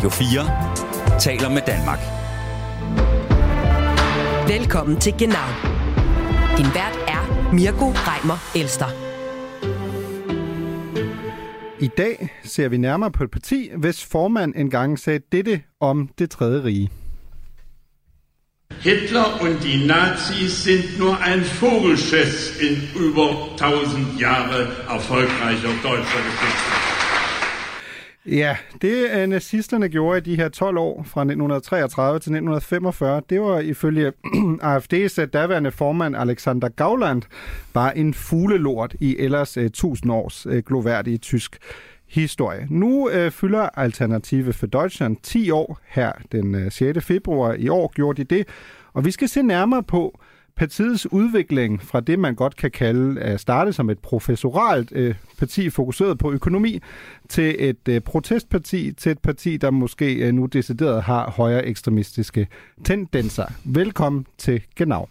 Radio 4 taler med Danmark. Velkommen til Genau. Din vært er Mirko Reimer Elster. I dag ser vi nærmere på et parti, hvis formand engang sagde dette om det tredje rige. Hitler und die Nazis sind nur ein Vogelschiss in über 1000 Jahre erfolgreicher deutscher Geschichte. Ja, det øh, nazisterne gjorde i de her 12 år fra 1933 til 1945, det var ifølge AFD's øh, daværende formand Alexander Gauland bare en fuglelort i ellers øh, uh, 1000 års uh, gloværdige tysk historie. Nu uh, fylder Alternative for Deutschland 10 år her den uh, 6. februar i år gjorde de det, og vi skal se nærmere på partiets udvikling fra det, man godt kan kalde at starte som et professoralt øh, parti fokuseret på økonomi, til et øh, protestparti, til et parti, der måske øh, nu decideret har højere ekstremistiske tendenser. Velkommen til Genau.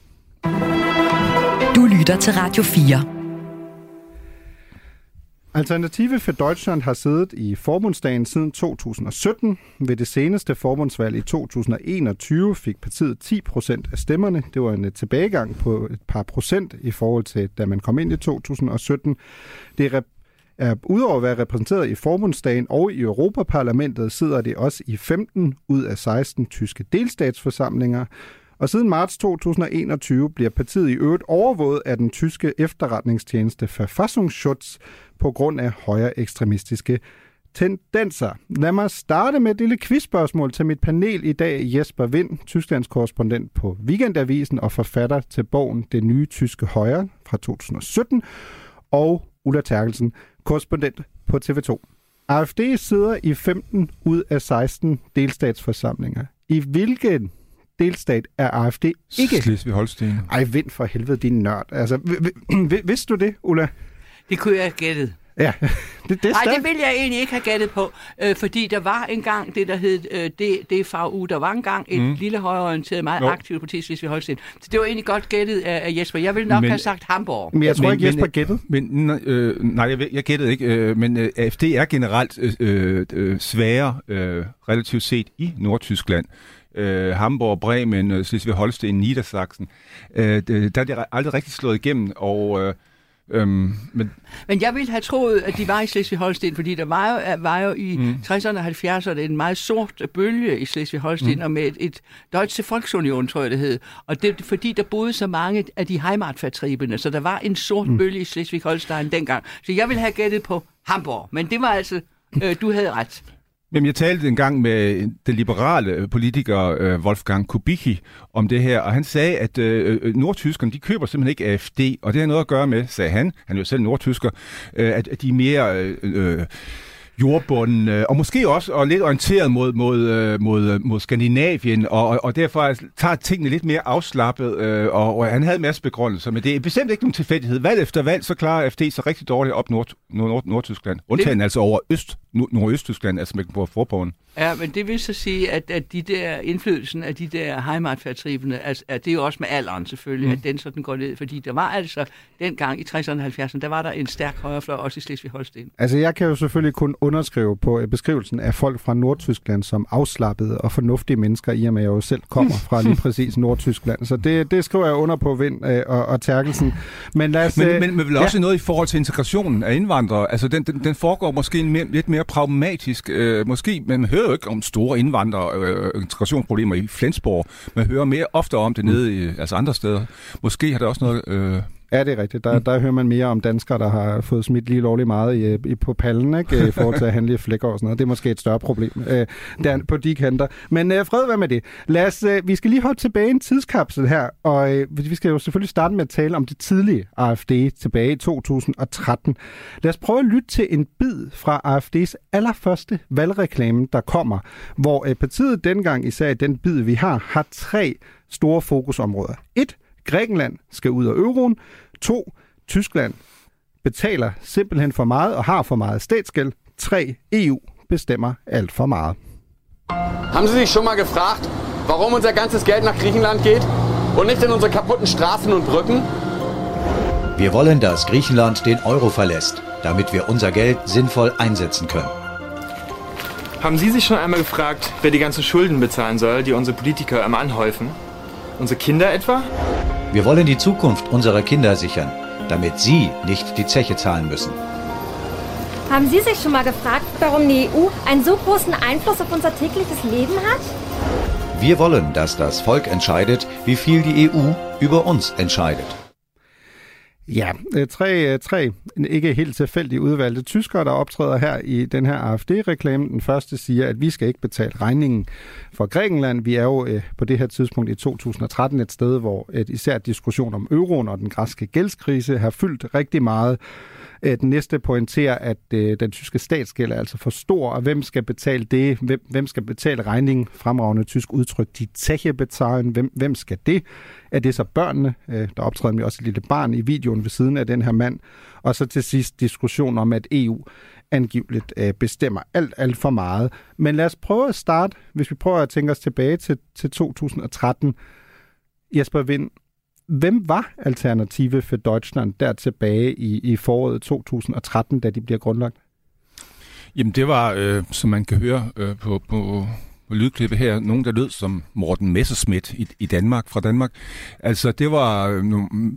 Du lytter til Radio 4. Alternative for Deutschland har siddet i forbundsdagen siden 2017. Ved det seneste forbundsvalg i 2021 fik partiet 10 procent af stemmerne. Det var en øh, tilbagegang på et par procent i forhold til, da man kom ind i 2017. Det er er udover at være repræsenteret i forbundsdagen og i Europaparlamentet, sidder det også i 15 ud af 16 tyske delstatsforsamlinger. Og siden marts 2021 bliver partiet i øvrigt overvåget af den tyske efterretningstjeneste Verfassungsschutz på grund af højere ekstremistiske tendenser. Lad mig starte med et lille quizspørgsmål til mit panel i dag. Jesper Vind, Tysklands korrespondent på Weekendavisen og forfatter til bogen Det nye tyske højre fra 2017. Og Ulla Terkelsen, korrespondent på TV2. AFD sidder i 15 ud af 16 delstatsforsamlinger. I hvilken delstat er AFD ikke? Slesvig-Holsten. Ej, vind for helvede, din nørd. Altså, vidste du det, Ulla? Det kunne jeg have gættet. Ja, det, det er Nej, stærkt. det vil jeg egentlig ikke have gættet på, øh, fordi der var engang det, der hed øh, det, DVU. Der var engang et mm. lille højreorienteret, meget Jo. aktivt parti, hvis vi holdt Så det var egentlig godt gættet af, af Jesper. Jeg vil nok Men- have sagt Hamburg. Men jeg tror Men- ikke, Jesper men- gættede. Men øh, nej, jeg, jeg gættede ikke, øh, men øh, AFD er generelt øh, øh, øh, svagere øh, relativt set i Nordtyskland. Øh, Hamburg, Bremen, øh, Slesvig-Holsten, Niedersachsen. Øh, det, der er det aldrig rigtig slået igennem, og øh, øhm, men Men jeg ville have troet, at de var i Slesvig-Holsten, fordi der var jo, var jo i mm. 60'erne og 70'erne en meget sort bølge i Slesvig-Holsten, mm. og med et, et Deutsche Volksunion, tror jeg det hed. Og det fordi, der boede så mange af de Heimatvertribene, så der var en sort mm. bølge i Slesvig-Holstein dengang. Så jeg ville have gættet på Hamburg, men det var altså, øh, du havde ret. Jamen, jeg talte en gang med den liberale politiker øh, Wolfgang Kubicki om det her, og han sagde, at øh, øh nordtyskerne, de køber simpelthen ikke AFD, og det har noget at gøre med, sagde han, han er jo selv nordtysker, øh, at, de er mere... Øh, øh jordbunden, øh, og måske også og lidt orienteret mod, mod, øh, mod, øh, mod Skandinavien, og, og, derfor tager tingene lidt mere afslappet, øh, og, og han havde en masse begrundelser, men det er bestemt ikke nogen tilfældighed. Valg efter valg, så klarer AFD sig rigtig dårligt op Nord, Nord, Nord, Nordtyskland. Undtagen altså over Øst, Nord, Nordøsttyskland, altså Mecklenburg-Vorpommern. Ja, men det vil så sige, at, at de der indflydelsen af de der heimatvertribene, altså, at det er jo også med alderen selvfølgelig, mm. at den sådan går ned, fordi der var altså dengang i 60'erne og 70'erne, der var der en stærk højrefløj også i Slesvig-Holsten. Altså, jeg kan jo selvfølgelig kun underskrive på øh, beskrivelsen af folk fra Nordtyskland som afslappede og fornuftige mennesker, i og med at jeg jo selv kommer fra lige præcis Nordtyskland. Så det, det skriver jeg under på Vind øh, og, og Terkelsen. Men lad os... Men, øh, men, men vel også noget i forhold til integrationen af indvandrere. Altså, den, den, den foregår måske mere, lidt mere pragmatisk. Øh, måske, men man hører jo ikke om store indvandrere øh, øh, integrationsproblemer i Flensborg. Man hører mere ofte om det nede i altså andre steder. Måske har det også noget... Øh, Ja, det er rigtigt. Der, der hører man mere om danskere, der har fået smidt lige lovligt meget i, i, på pallen, ikke? i forhold til at handle i flækker og sådan noget. Det er måske et større problem øh, der, på de kanter. Men øh, fred være med det. Lad os, øh, vi skal lige holde tilbage i en tidskapsel her, og øh, vi skal jo selvfølgelig starte med at tale om det tidlige AFD tilbage i 2013. Lad os prøve at lytte til en bid fra AFD's allerførste valgreklame, der kommer, hvor øh, partiet dengang, især i den bid, vi har, har tre store fokusområder. Et, Grækenland skal ud af euroen. To, Tyskland betaler simpelthen for meget og har for meget statsgæld. 3. EU bestemmer alt for meget. Haben Sie sich schon mal gefragt, warum unser ganzes Geld nach Griechenland geht und nicht in unsere kaputten Straßen und Brücken? Wir wollen, dass Griechenland den Euro verlässt, damit wir unser Geld sinnvoll einsetzen können. Haben Sie sich schon einmal gefragt, wer die ganzen Schulden bezahlen soll, die unsere Politiker immer anhäufen? Unsere Kinder etwa? Wir wollen die Zukunft unserer Kinder sichern, damit sie nicht die Zeche zahlen müssen. Haben Sie sich schon mal gefragt, warum die EU einen so großen Einfluss auf unser tägliches Leben hat? Wir wollen, dass das Volk entscheidet, wie viel die EU über uns entscheidet. Ja, øh, tre, øh, tre ikke helt tilfældigt udvalgte tyskere, der optræder her i den her AFD-reklame. Den første siger, at vi skal ikke betale regningen for Grækenland. Vi er jo øh, på det her tidspunkt i 2013 et sted, hvor et især diskussion om euroen og den græske gældskrise har fyldt rigtig meget. Øh, den næste pointerer, at øh, den tyske statsgæld er altså for stor, og hvem skal betale det? Hvem, hvem skal betale regningen? Fremragende tysk udtryk, de tæche betalen. Hvem, hvem skal det? Er det så børnene? Øh, der optræder jo også et lille barn i videoen ved siden af den her mand. Og så til sidst diskussion om, at EU angiveligt bestemmer alt, alt for meget. Men lad os prøve at starte, hvis vi prøver at tænke os tilbage til, til 2013. Jesper Vind, Hvem var Alternative for Deutschland der tilbage i, i foråret 2013, da de bliver grundlagt? Jamen det var, øh, som man kan høre øh, på, på, på lydklippet her, nogen der lød som Morten Messerschmidt i, i Danmark, fra Danmark. Altså det var øh,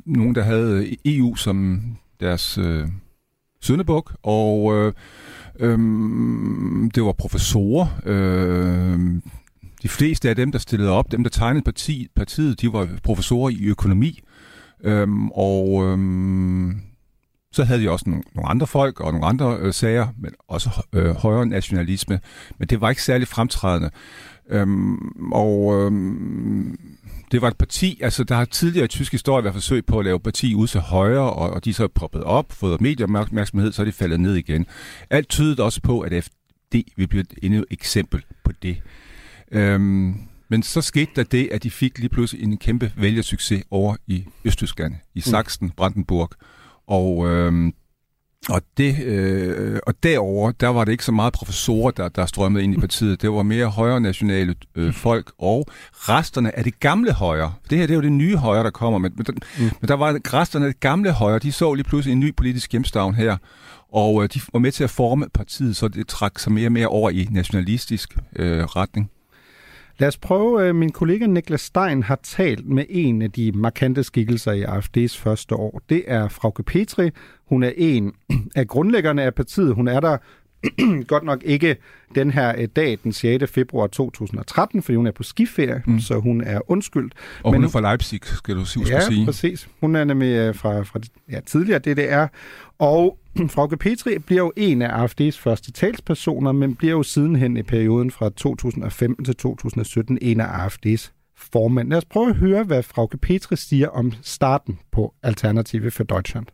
nogen, der havde EU som deres øh, søndebuk, og øh, øh, det var professorer, øh, de fleste af dem, der stillede op, dem, der tegnede parti, partiet, de var professorer i økonomi. Øhm, og øhm, så havde de også nogle, nogle andre folk og nogle andre øh, sager, men også øh, højere nationalisme. Men det var ikke særlig fremtrædende. Øhm, og øhm, det var et parti, altså der har tidligere i tysk historie været forsøg på at lave parti ud til højre, og, og de er så poppet op, fået medieopmærksomhed, så er de faldet ned igen. Alt tydede også på, at FD vil blive et endnu eksempel på det. Øhm, men så skete der det, at de fik lige pludselig en kæmpe vælgersucces over i Østtyskland, i Sachsen, Brandenburg. Og, øhm, og, det, øh, og derover der var det ikke så meget professorer, der, der strømmede ind i partiet. Det var mere højre nationale øh, folk og resterne af det gamle højre. Det her det er jo det nye højre, der kommer. Men, men, mm. men der var resterne af det gamle højre, de så lige pludselig en ny politisk hjemstavn her. Og øh, de var med til at forme partiet, så det trak sig mere og mere over i nationalistisk øh, retning. Lad os prøve. Øh, min kollega Niklas Stein har talt med en af de markante skikkelser i AFD's første år. Det er Frauke Petri. Hun er en af grundlæggerne af partiet. Hun er der godt nok ikke den her dag, den 6. februar 2013, fordi hun er på skiferie, mm. så hun er undskyldt. Og Men hun er fra Leipzig, skal du sige. Ja, sige. præcis. Hun er nemlig fra, fra ja, tidligere DDR. Og Frauke Petri bliver jo en af AFD's første talspersoner, men bliver jo sidenhen i perioden fra 2015 til 2017 en af AFD's formænd. Lad os prøve at høre, hvad Frauke Petri siger om starten på Alternative für Deutschland.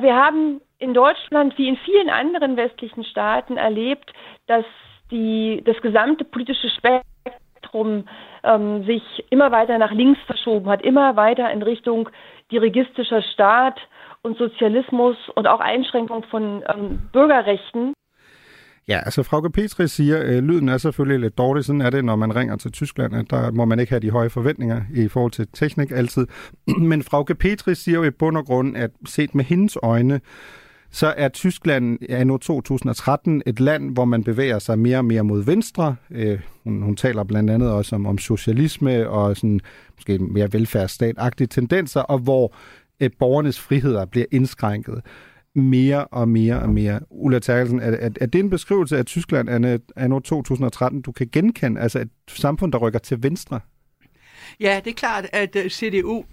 Wir haben in Deutschland wie in vielen anderen westlichen Staaten erlebt, dass die, das gesamte politische Spektrum ähm, sich immer weiter nach links verschoben hat, immer weiter in Richtung dirigistischer Staat und Sozialismus und auch Einschränkung von ähm, Bürgerrechten. Ja, altså Frauke Petri siger, at øh, lyden er selvfølgelig lidt dårlig. Sådan er det, når man ringer til Tyskland. Der må man ikke have de høje forventninger i forhold til teknik altid. Men Frauke Petri siger jo i bund og grund, at set med hendes øjne, så er Tyskland anno 2013 et land, hvor man bevæger sig mere og mere mod venstre. Øh, hun, hun taler blandt andet også om, om socialisme og sådan, måske mere velfærdsstatagtige tendenser, og hvor øh, borgernes friheder bliver indskrænket mere og mere og mere. Ulla Terkelsen, er, er, er det en beskrivelse af Tyskland anno 2013, du kan genkende? Altså et samfund, der rykker til venstre? Ja, det er klart, at øh, CDU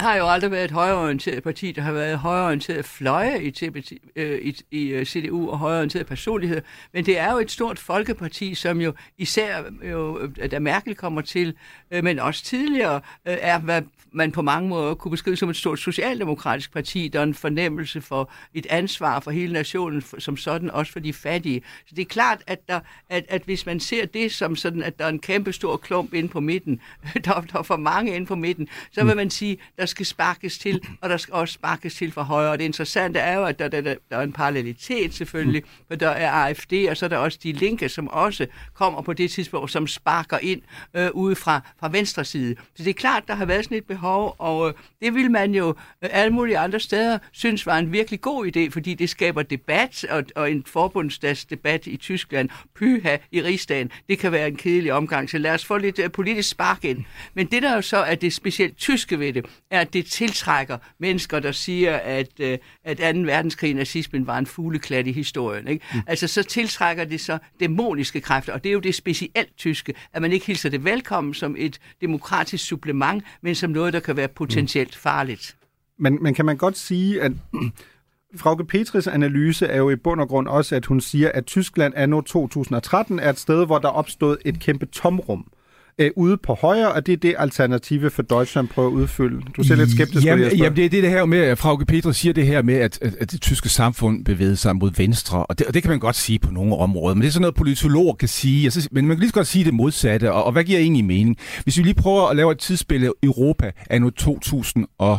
har jo aldrig været et højreorienteret parti. Der har været højreorienteret fløje i, øh, i, i øh, CDU og højreorienteret personlighed. Men det er jo et stort folkeparti, som jo især, jo, da Merkel kommer til, men også tidligere, er, hvad man på mange måder kunne beskrive som et stort socialdemokratisk parti, der er en fornemmelse for et ansvar for hele nationen, som sådan også for de fattige. Så det er klart, at, der, at, at hvis man ser det som sådan, at der er en kæmpe stor klump inde på midten, der, der er for mange inde på midten, så vil man sige, der skal sparkes til, og der skal også sparkes til fra højre. Og det interessante er jo, at der, der, der, der er en parallelitet selvfølgelig, for der er AFD, og så er der også de linke, som også kommer på det tidspunkt, som sparker ind øh, ude fra, fra venstre side. Så det er klart, der har været sådan et behov, og øh, det vil man jo øh, alle mulige andre steder synes var en virkelig god idé, fordi det skaber debat, og, og en forbundsdagsdebat i Tyskland, pyha i rigsdagen, det kan være en kedelig omgang, så lad os få lidt uh, politisk spark ind. Men det der jo så er det specielt tyske ved det, er, at det tiltrækker mennesker, der siger, at, uh, at 2. verdenskrig nazismen var en fugleklat i historien. Ikke? Mm. Altså så tiltrækker det så dæmoniske kræfter, og det er jo det specielt tyske, at man ikke hilser det velkommen som et demokratisk supplement, men som noget, der kan være potentielt farligt. Men, men kan man godt sige, at Frauke Petris analyse er jo i bund og grund også, at hun siger, at Tyskland anno 2013 er et sted, hvor der er opstået et kæmpe tomrum øh, ude på højre, og det er det alternative for Deutschland prøver at udfylde. Du ser lidt skeptisk jamen, på det, Jamen, det er det, det her med, at Frauke Petri siger det her med, at, at, at det tyske samfund bevæger sig mod venstre, og det, og det kan man godt sige på nogle områder, men det er sådan noget, politologer kan sige, altså, men man kan lige så godt sige det modsatte, og, og hvad giver egentlig mening? Hvis vi lige prøver at lave et tidsbillede Europa anno 2000 og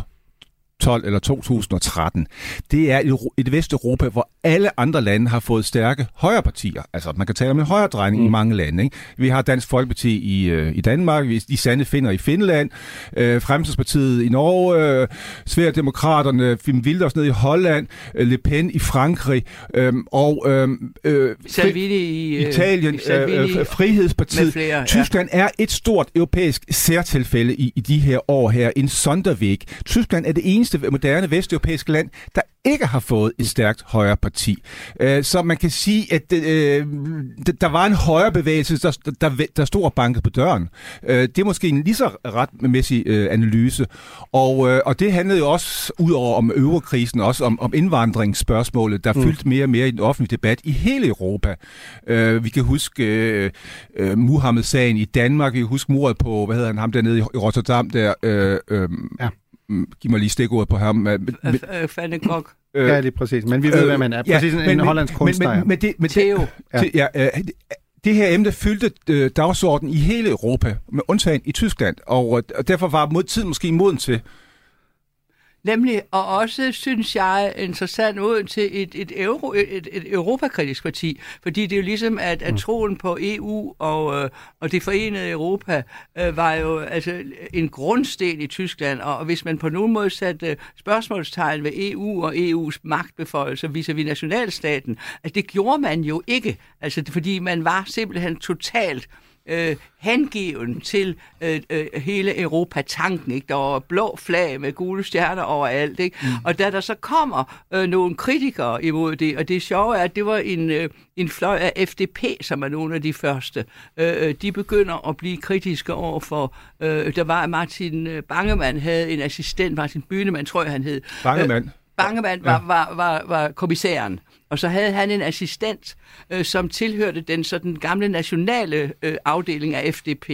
2012 eller 2013, det er et Vesteuropa, hvor alle andre lande har fået stærke højrepartier. Altså, man kan tale om en højredrejning mm. i mange lande. Ikke? Vi har Dansk Folkeparti i, øh, i Danmark, vi, de sande finder i Finland, øh, Fremskridspartiet i Norge, øh, Sværdemokraterne, Fim Wilders nede i Holland, øh, Le Pen i Frankrig, øh, og øh, øh, Salvini i øh, Italien, Salvini øh, Frihedspartiet. flere, Tyskland ja. er et stort europæisk særtilfælde i, i de her år her. En Sonderweg. Tyskland er det eneste moderne vesteuropæiske land, der ikke har fået et stærkt højre parti. Øh, så man kan sige, at øh, der var en højre bevægelse, der, der, der stod og bankede på døren. Øh, det er måske en lige så retmæssig analyse. Og, og det handlede jo også, ud over om øverkrisen, også om, om indvandringsspørgsmålet, der mm. fyldte mere og mere i den offentlige debat i hele Europa. vi kan huske uh, Muhammed-sagen i Danmark, vi kan huske mordet på, hvad hedder han, ham dernede i Rotterdam, der... Ja giv mig lige stikordet på ham. Fanny Kok. Øh, ja, det er præcis. Men vi ved, øh, hvad man er. Præcis ja, en, men, en hollandsk kunstner. Men, men, men, det, men Theo. Det, ja, øh, det her emne fyldte øh, dagsordenen i hele Europa, med undtagen i Tyskland, og, og derfor var mod tid måske moden til Nemlig, og også, synes jeg, interessant ud til et, et, euro, et, et europakritisk parti, fordi det er jo ligesom, at, at mm. troen på EU og, øh, og det forenede Europa øh, var jo altså, en grundsten i Tyskland, og hvis man på nogen måde satte spørgsmålstegn ved EU og EU's magtbeføjelser vis-à-vis nationalstaten, altså det gjorde man jo ikke, altså fordi man var simpelthen totalt øh, hengiven til øh, øh, hele Europa-tanken. Ikke? Der var blå flag med gule stjerner overalt. Ikke? Mm. Og da der så kommer øh, nogle kritikere imod det, og det sjove er, at det var en, øh, en fløj af FDP, som er nogle af de første, øh, øh, de begynder at blive kritiske over for, øh, der var Martin øh, Bangemann havde en assistent, Martin Bynemann, tror jeg han hed. Bangemann. Øh, Bangemann var, var, var, var kommissæren. Og så havde han en assistent, øh, som tilhørte den sådan gamle nationale øh, afdeling af FDP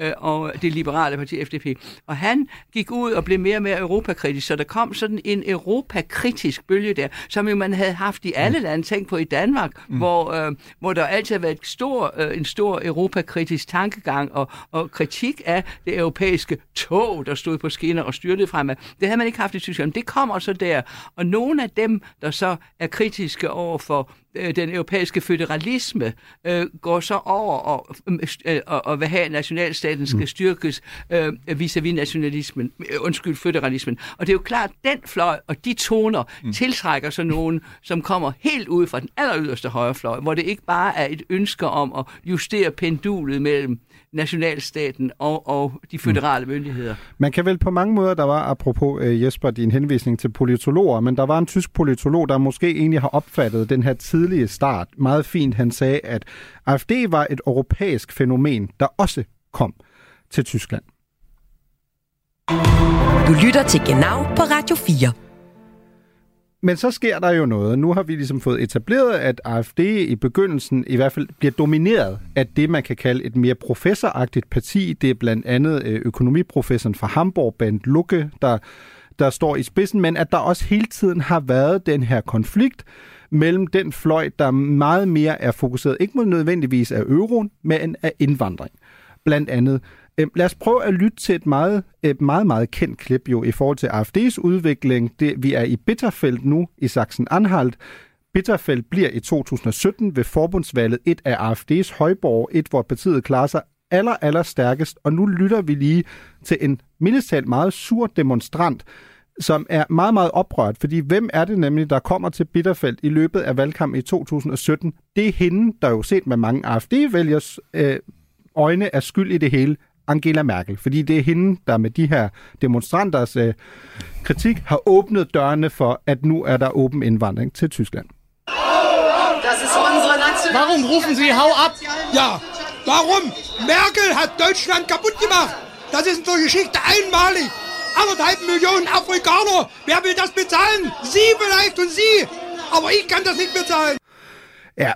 øh, og det liberale parti FDP. Og han gik ud og blev mere og mere europakritisk, så der kom sådan en europakritisk bølge der, som jo man havde haft i alle mm. lande, tænkt på i Danmark, mm. hvor, øh, hvor der altid har været stor, øh, en stor europakritisk tankegang og, og kritik af det europæiske tog, der stod på skinner og styrtede fremad. Det havde man ikke haft i Tyskland. Det kommer så der. Og nogle af dem, der så er kritiske kritiske over for øh, den europæiske federalisme, øh, går så over og, øh, og, og vil have, at nationalstaten skal mm. styrkes øh, vis-à-vis nationalismen, øh, undskyld, federalismen. Og det er jo klart, at den fløj og de toner mm. tiltrækker så nogen, som kommer helt ud fra den aller yderste højrefløj, hvor det ikke bare er et ønske om at justere pendulet mellem nationalstaten og, og de føderale mm. myndigheder. Man kan vel på mange måder, der var, apropos uh, Jesper, din henvisning til politologer, men der var en tysk politolog, der måske egentlig har opfattet den her tidlige start meget fint. Han sagde, at AFD var et europæisk fænomen, der også kom til Tyskland. Du lytter til Genau på Radio 4. Men så sker der jo noget. Nu har vi ligesom fået etableret, at AFD i begyndelsen i hvert fald bliver domineret af det, man kan kalde et mere professoragtigt parti. Det er blandt andet øh, økonomiprofessoren fra Hamburg, Bent Lucke, der, der står i spidsen, men at der også hele tiden har været den her konflikt mellem den fløj, der meget mere er fokuseret, ikke mod nødvendigvis af euroen, men af indvandring. Blandt andet øh, lad os prøve at lytte til et meget, et meget, meget kendt klip jo i forhold til AFD's udvikling. Det, vi er i Bitterfeld nu i Sachsen-Anhalt. Bitterfeld bliver i 2017 ved forbundsvalget et af AFD's højborg, et hvor partiet klarer sig aller, aller stærkest. Og nu lytter vi lige til en mindestalt meget sur demonstrant, som er meget, meget oprørt. Fordi hvem er det nemlig, der kommer til Bitterfeld i løbet af valgkampen i 2017? Det er hende, der jo set med mange AFD-vælgers øh, øjne er skyld i det hele. Angela Merkel, fordi det er hende, der med de her demonstranters øh, kritik har åbnet dørene for, at nu er der åben indvandring til Tyskland. Das ist unsere Nation. Warum rufen Sie Hau ab? Ja, warum? Merkel hat Deutschland kaputt gemacht. Das ist der Geschichte einmalig. Anderthalb Millionen Afrikaner. Wer will das bezahlen? Sie vielleicht und Sie. Aber ich kann das nicht bezahlen. Ja,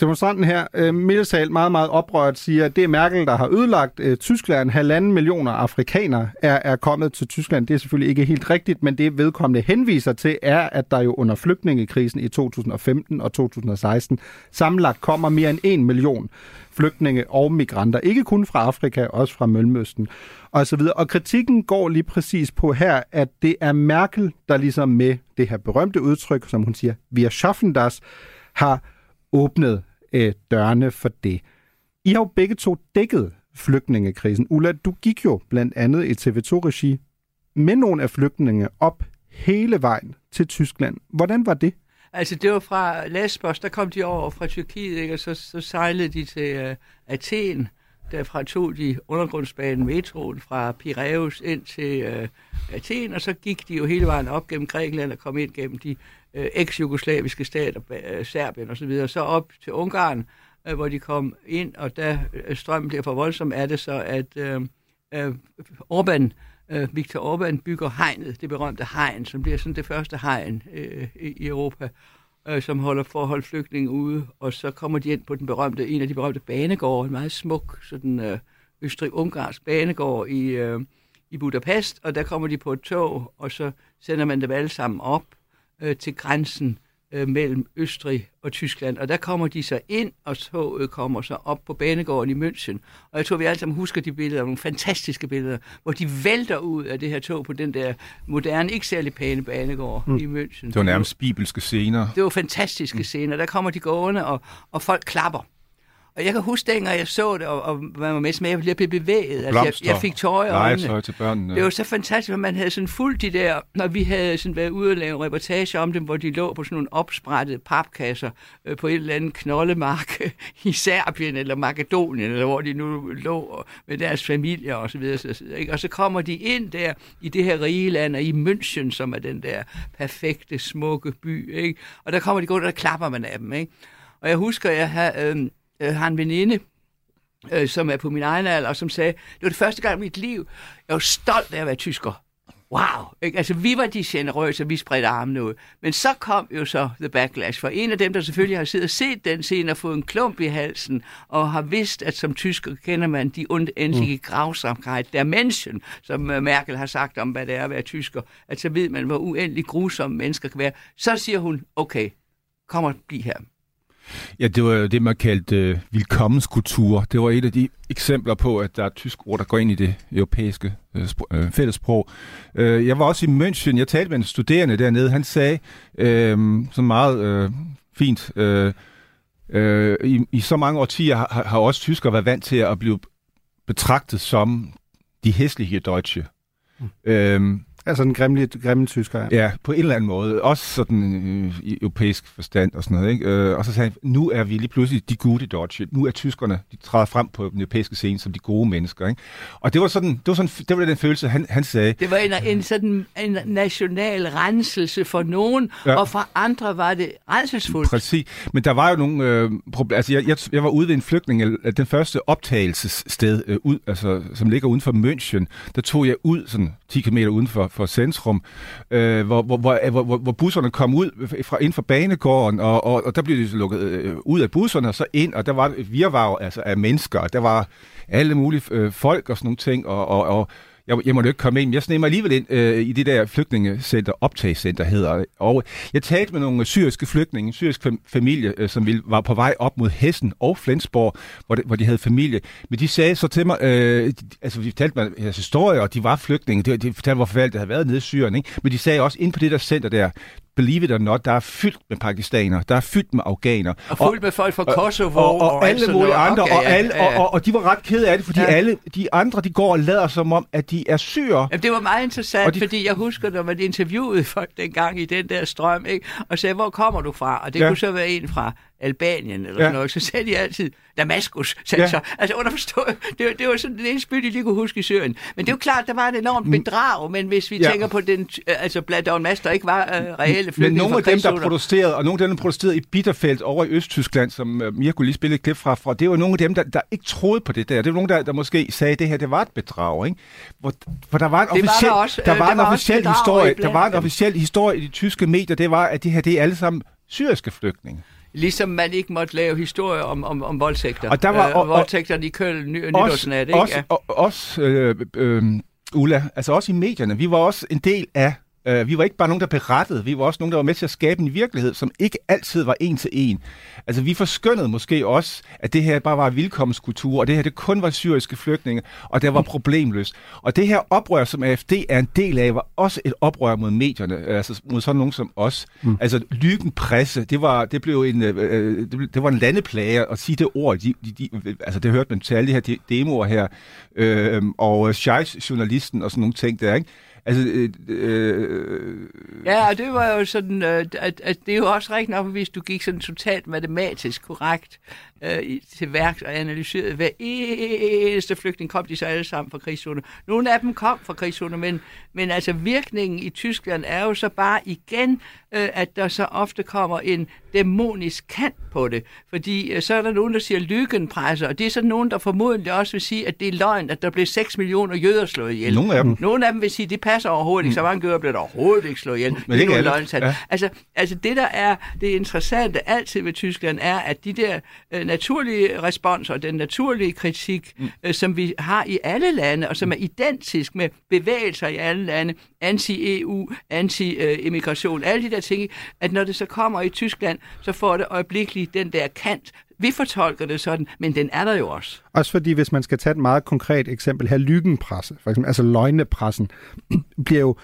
Demonstranten her, øh, Middelsal, meget, meget oprørt, siger, at det er Merkel, der har ødelagt øh, Tyskland. Halvanden millioner afrikanere er, er kommet til Tyskland. Det er selvfølgelig ikke helt rigtigt, men det vedkommende henviser til, er, at der jo under flygtningekrisen i 2015 og 2016 samlet kommer mere end en million flygtninge og migranter. Ikke kun fra Afrika, også fra Mellemøsten og så videre. Og kritikken går lige præcis på her, at det er Merkel, der ligesom med det her berømte udtryk, som hun siger, vi er schaffen das, har åbnet øh, dørene for det. I har jo begge to dækket flygtningekrisen. Ulla, du gik jo blandt andet i TV2-regi med nogle af flygtninge op hele vejen til Tyskland. Hvordan var det? Altså, det var fra Lesbos, der kom de over fra Tyrkiet, ikke? og så, så sejlede de til uh, Athen. Derfra tog de undergrundsbanen metroen fra Piraeus ind til uh, Athen, og så gik de jo hele vejen op gennem Grækenland og kom ind gennem de øh, eks-jugoslaviske stater, øh, Serbien osv., så, videre, så op til Ungarn, øh, hvor de kom ind, og da øh, strømmen bliver for voldsom, er det så, at øh, øh, Orbán, øh, Viktor Orbán bygger hegnet, det berømte hegn, som bliver sådan det første hegn øh, i, Europa, øh, som holder forhold flygtninge ude, og så kommer de ind på den berømte, en af de berømte banegårde, en meget smuk sådan øh, østrig-ungarsk banegård i, øh, i Budapest, og der kommer de på et tog, og så sender man dem alle sammen op, øh, til grænsen øh, mellem Østrig og Tyskland. Og der kommer de så ind, og toget kommer så op på banegården i München. Og jeg tror, vi alle sammen husker de billeder, nogle fantastiske billeder, hvor de vælter ud af det her tog på den der moderne, ikke særlig pæne banegård mm. i München. Det var nærmest bibelske scener. Det var fantastiske mm. scener. Der kommer de gående, og, og folk klapper. Og jeg kan huske, dengang jeg så det, og, og man var med, med jeg blev bevæget. Altså, jeg, jeg fik tøj i øjnene. til børnene. Det var så fantastisk, at man havde sådan fuldt de der, når vi havde sådan været ude og lave reportage om dem, hvor de lå på sådan nogle opsprættede papkasser øh, på et eller andet knoldemark i Serbien eller Makedonien, eller hvor de nu lå med deres familier og så videre. Så, ikke? Og så kommer de ind der i det her rige land, og i München, som er den der perfekte, smukke by. Ikke? Og der kommer de gå, og der klapper man af dem. Ikke? Og jeg husker, jeg havde... Øh, øh, har en veninde, øh, som er på min egen alder, og som sagde, det var det første gang i mit liv, jeg var stolt af at være tysker. Wow! Ikke? Altså, vi var de generøse, vi spredte armene ud. Men så kom jo så The Backlash, for en af dem, der selvfølgelig har siddet og set den scene og fået en klump i halsen, og har vidst, at som tysker kender man de unendliche mm. grausamkeit der Menschen, som øh, Merkel har sagt om, hvad det er at være tysker, at så ved man, hvor uendelig grusomme mennesker kan være. Så siger hun, okay, kom og bliv her. Ja, det var det, man kaldte øh, vilkommenskultur. Det var et af de eksempler på, at der er tysk ord, der går ind i det europæiske øh, øh, fællesprog. Øh, jeg var også i München. Jeg talte med en studerende dernede. Han sagde øh, så meget øh, fint, øh, øh, i, i så mange årtier har, har også tyskere været vant til at blive betragtet som de hæslige deutsche. Mm. Øh, Altså den grimme, grimme tysker, ja. Ja, på en eller anden måde. Også sådan øh, i europæisk forstand og sådan noget. Ikke? Øh, og så sagde han, nu er vi lige pludselig de gode Deutsche. Nu er tyskerne, de træder frem på den europæiske scene som de gode mennesker. Ikke? Og det var sådan, det var sådan, det var den følelse, han, han sagde. Det var en, en sådan en national renselse for nogen, ja. og for andre var det renselsfuldt. Præcis. Men der var jo nogle øh, problemer. Altså, jeg, jeg, jeg var ude ved en flygtning, den første optagelsessted, øh, ud, altså, som ligger uden for München. Der tog jeg ud sådan 10 km uden for for centrum, øh, hvor, hvor, hvor, hvor, hvor busserne kom ud fra, ind fra banegården, og, og, og der blev de lukket øh, ud af busserne og så ind, og der var virvar altså, af mennesker, og der var alle mulige øh, folk og sådan nogle ting, og, og, og jeg, jeg må jo ikke komme ind, men jeg sneg mig alligevel ind øh, i det der flygtningecenter, optagscenter hedder. Og jeg talte med nogle syriske flygtninge, en syrisk familie, øh, som ville, var på vej op mod Hessen og Flensborg, hvor de, hvor de havde familie. Men de sagde så til mig, øh, de, altså vi fortalte mig deres historie, og de var flygtninge, de, de fortalte, hvor forfærdeligt det havde været nede i Syrien, ikke? men de sagde også, ind på det der center der, believe it or not, der er fyldt med pakistanere, der er fyldt med afghaner. Og fuldt med folk fra Kosovo. Og, og, og alt alle mulige andre, Okay, og, alle, ja, ja. og, og, og de var ret kede af det, fordi Ja. alle de andre, de går og lader som om, at de er syre. Jamen, det var meget interessant, Og de- fordi jeg husker, når man interviewede folk dengang i den der strøm, ikke? og sagde, hvor kommer du fra? Og det ja. kunne så være en fra Albanien eller Ja. noget. Så sagde de altid, Damaskus, sagde Ja. så. Altså underforstået, det, var- det var sådan den eneste by, de lige kunne huske i Syrien. Men det er jo klart, der var et enormt bedrag, men hvis vi Ja. tænker på den, øh, altså blandt en masse, der ikke var øh, reelle Men flygtninge nogle fra af dem, der protesterede, og nogle af dem, der protesterede i Bitterfeld over i Østtyskland, som uh, Mirko lige spillede et klip fra, fra, det var nogle af dem, der, der ikke troede på det der. Det var nogle, der, der måske sagde, at det her det var et bedrag. Ikke? Hvor, for der var en Det var officiel, der også, der øh, var der en var også officiel historie, der var en officiel historie i de tyske medier, det var, at det her det er alle sammen syriske flygtninge. Ligesom man ikke måtte lave historier om, om, om voldtægter. Og der var- øh, og- og- voldtægterne i Køln ny, nytårsnat, ikke? Også, Ja. og, også øh, øh, Ulla, altså også i medierne. Vi var også en del af Øh, vi var ikke bare nogen, der berettede, vi var også nogen, der var med til at skabe en virkelighed, som ikke altid var en til en. Altså, vi forskyndede måske også, at det her bare var vilkommenskultur, og det her det kun var syriske flygtninge, og det var problemløst. Og det her oprør, som AFD er en del af, var også et oprør mod medierne, altså mod sådan nogen som os. Mm. Altså, lykken presse, det var, det blev en, øh, det, blev, det var en landeplage at sige det ord. De, de, de, altså, det hørte man til alle de her de- demoer her, øh, og Scheich-journalisten og sådan nogle ting der, ikke? Altså, øh, øh, Ja, og det var jo sådan, øh, at, at det er jo også rigtigt nok, hvis du gik sådan totalt matematisk korrekt øh, i- til værks og analyserede hver eneste flygtning, kom de så alle sammen fra krigszoner. Nogle af dem kom fra krigszoner, men, men altså virkningen i Tyskland er jo så bare igen, øh, at der så ofte kommer en dæmonisk kant på det. Fordi øh, så er der nogen, der siger lykkenpresser, og det er så nogen, der formodentlig også vil sige, at det er løgn, at der blev 6 millioner jøder slået ihjel. Nogle af dem. Nogle af dem vil sige, at det passer overhovedet ikke. Så mange jøder blev der overhovedet ikke slået ihjel. Men det er ikke nogle løgntal. Ja. Altså, altså det, der er det interessante altid ved Tyskland, er, at de der øh, naturlige responser, den naturlige kritik, mm. øh, som vi har i alle lande, og som er identisk med bevægelser i alle lande, anti-EU, anti-immigration, alle de der ting, at når det så kommer i Tyskland, så får det øjeblikkeligt den der kant. Vi fortolker det sådan, men den er der jo også. Også fordi, hvis man skal tage et meget konkret eksempel her, lyggenpresse, for eksempel, altså løgnepressen, bliver jo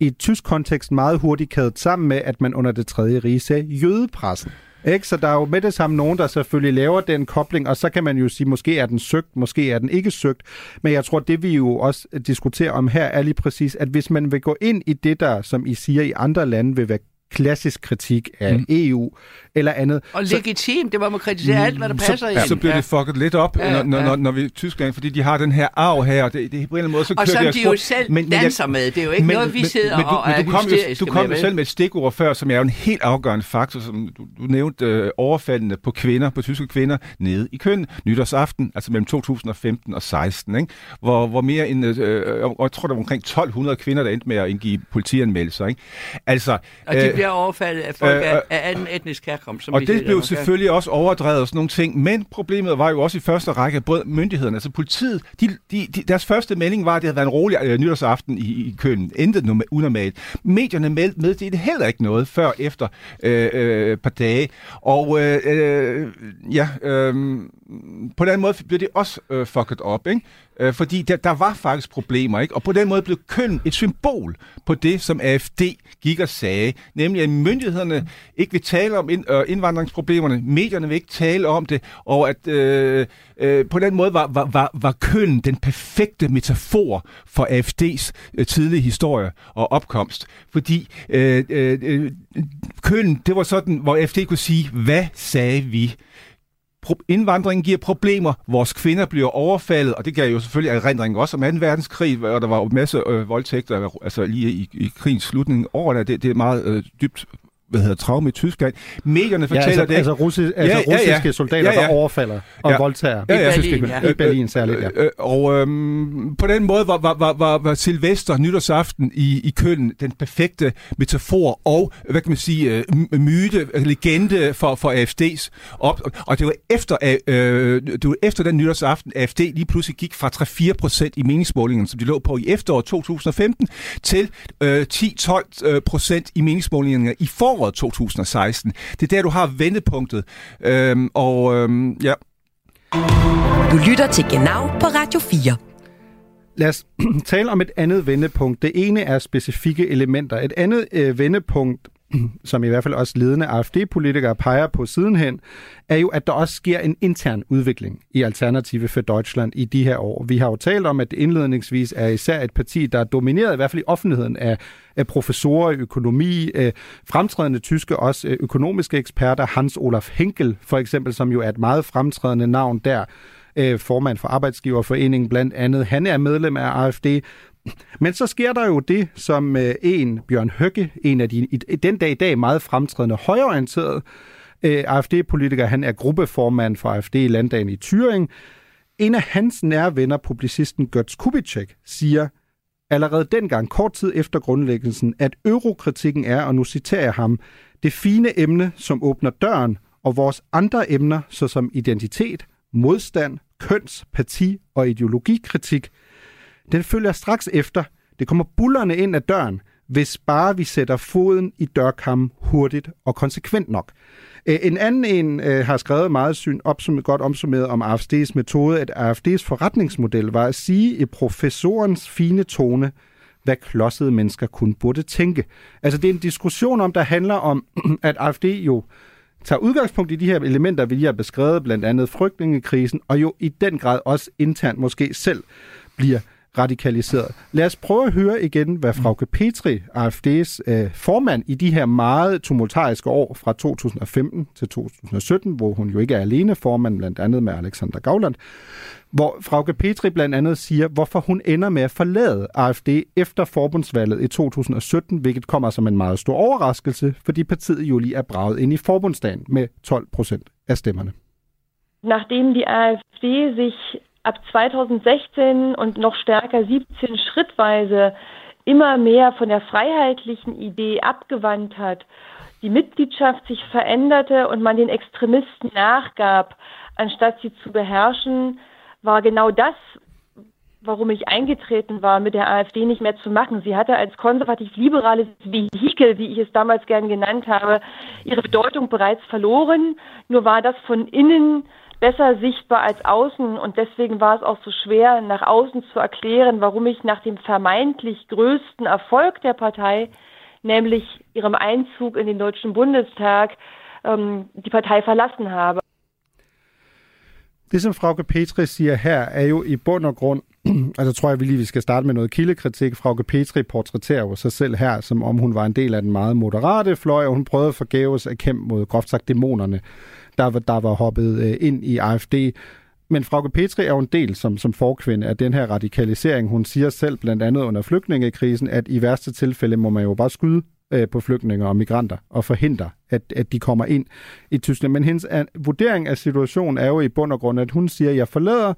i et tysk kontekst meget hurtigt kædet sammen med, at man under det tredje rige sagde jødepressen. Ikke? Så der er jo med det samme nogen, der selvfølgelig laver den kobling, og så kan man jo sige, måske er den søgt, måske er den ikke søgt. Men jeg tror, det vi jo også diskuterer om her, er lige præcis, at hvis man vil gå ind i det der, som I siger i andre lande, vil være klassisk kritik af mm. EU eller andet. Og så- legitimt, det var man kritisere alt, hvad der passer så, ind. så bliver det fucket lidt op, Ja, ja, når, ja. når, når vi er i Tyskland, fordi de har den her arv her, og det, det, på en eller anden måde, så Og kører som deres de jo selv danser med. Det er jo ikke noget, vi sidder men, du, og er men du kom jo, du kom med, jo selv med et stikord før, som er jo en helt afgørende faktor, som du, du nævnte øh, overfaldende på kvinder, på tyske kvinder, nede i køn, nytårsaften, altså mellem 2015 og 16, ikke? Hvor, hvor mere end, øh, og jeg tror, der var omkring 1200 kvinder, der endte med at indgive politianmeldelser, ikke? Altså, Og de øh, bliver overfaldet af folk øh, af, øh, af anden etnisk herkomst. Som og det siger blev selvfølgelig også overdrevet og sådan nogle ting, men problemet var jo også i første række, at både myndighederne, altså politiet, de, de, de, deres første melding var, at det havde været en rolig øh, nytårsaften i, i køen. Intet norma- unormalt. Medierne meldte med, det er heller ikke noget før efter øh, øh, par dage. Og øh, øh, ja, øh, på den måde blev det også øh, fucket op, ikke? Øh, fordi der, der var faktisk problemer, ikke? Og på den måde blev køn et symbol på det, som AFD gik og sagde, nemlig at myndighederne ikke vil tale om ind, øh, indvandringsproblemerne, medierne vil ikke tale om det, og at øh, øh, på den måde var, var, var, var køn den perfekte metafor for AFD's øh, tidlige historie og opkomst. Fordi øh, øh, øh køn, det var sådan, hvor AFD kunne sige, hvad sagde vi? Pro- indvandringen giver problemer, vores kvinder bliver overfaldet, og det gav jo selvfølgelig erindringen også om 2. verdenskrig, og der var jo masse øh, voldtægter, altså lige i, i krigens slutning over det, det er meget øh, dybt hvad hedder, traume i Tyskland. Medierne fortæller ja, altså, det. Altså, russi, altså ja, russiske ja, ja. soldater, ja, ja. der overfalder og ja. voldtager. Ja, ja. I Berlin, ja. I Berlin særligt, ja. Øh, og øhm, på den måde var, var, var, var, var Silvester nytårsaften i, i Køln den perfekte metafor og, hvad kan man sige, øh, myte, legende for, for AFD's op. Og det var efter, øh, det var efter den nytårsaften, AFD lige pludselig gik fra 3-4 procent i meningsmålingerne, som de lå på i efteråret 2015, til øh, 10-12 procent i meningsmålingerne i foråret 2016. Det er der, du har vendepunktet. Øhm, og øhm, ja. Du lytter til Genau på Radio 4. Lad os tale om et andet vendepunkt. Det ene er specifikke elementer. Et andet øh, vendepunkt, som i hvert fald også ledende AFD-politikere peger på sidenhen, er jo, at der også sker en intern udvikling i Alternative for Deutschland i de her år. Vi har jo talt om, at det indledningsvis er især et parti, der er domineret i hvert fald i offentligheden af, af professorer i økonomi, øh, fremtrædende tyske også øh, økonomiske eksperter, Hans Olaf Henkel for eksempel, som jo er et meget fremtrædende navn der, øh, formand for Arbejdsgiverforeningen blandt andet. Han er medlem af AFD, men så sker der jo det, som øh, en, Bjørn Høgge, en af de i den dag i dag meget fremtrædende højorienterede øh, AFD-politiker, han er gruppeformand for AFD i landdagen i Thüringen. En af hans nære venner, publicisten Götz Kubitschek, siger allerede dengang, kort tid efter grundlæggelsen, at eurokritikken er, og nu citerer jeg ham, det fine emne, som åbner døren, og vores andre emner, såsom identitet, modstand, køns, parti og ideologikritik, den følger straks efter. Det kommer bullerne ind ad døren, hvis bare vi sætter foden i dørkammen hurtigt og konsekvent nok. En anden en øh, har skrevet meget syn, opsum, godt omsummeret om AFD's metode, at AFD's forretningsmodel var at sige i professorens fine tone, hvad klodsede mennesker kun burde tænke. Altså det er en diskussion om, der handler om, at AFD jo tager udgangspunkt i de her elementer, vi lige har beskrevet, blandt andet frygtningekrisen, og jo i den grad også internt måske selv bliver radikaliseret. Lad os prøve at høre igen, hvad Frauke Petri, AFD's øh, formand i de her meget tumultariske år fra 2015 til 2017, hvor hun jo ikke er alene formand, blandt andet med Alexander Gauland, hvor Frauke Petri blandt andet siger, hvorfor hun ender med at forlade AFD efter forbundsvalget i 2017, hvilket kommer som en meget stor overraskelse, fordi partiet jo lige er braget ind i forbundsdagen med 12 procent af stemmerne. Nachdem die AfD sich ab 2016 und noch stärker 17 schrittweise immer mehr von der freiheitlichen Idee abgewandt hat, die Mitgliedschaft sich veränderte und man den Extremisten nachgab, anstatt sie zu beherrschen, war genau das, warum ich eingetreten war, mit der AfD nicht mehr zu machen. Sie hatte als konservativ-liberales Vehikel, wie ich es damals gern genannt habe, ihre Bedeutung bereits verloren. Nur war das von innen besser sichtbar als außen und deswegen war es auch so schwer, nach außen zu erklären, warum ich nach dem vermeintlich größten Erfolg der Partei, nämlich ihrem Einzug in den Deutschen Bundestag, ähm, die Partei verlassen habe. Det, som Frauke Petri siger her, er jo i bund og grund, altså tror jeg, vi lige vi skal starte med noget kildekritik. Frauke Petri portrætterer jo sig selv her, som om hun var en del af den meget moderate fløj, og hun prøvede forgæves at kæmpe mod groft sagt dæmonerne, der, der var hoppet øh, ind i AFD. Men Frauke Petri er jo en del som, som forkvinde af den her radikalisering. Hun siger selv blandt andet under flygtningekrisen, at i værste tilfælde må man jo bare skyde øh, på flygtninge og migranter og forhindre, at, at de kommer ind i Tyskland. Men hendes vurdering af situationen er jo i bund og grund, at hun siger, at jeg forlader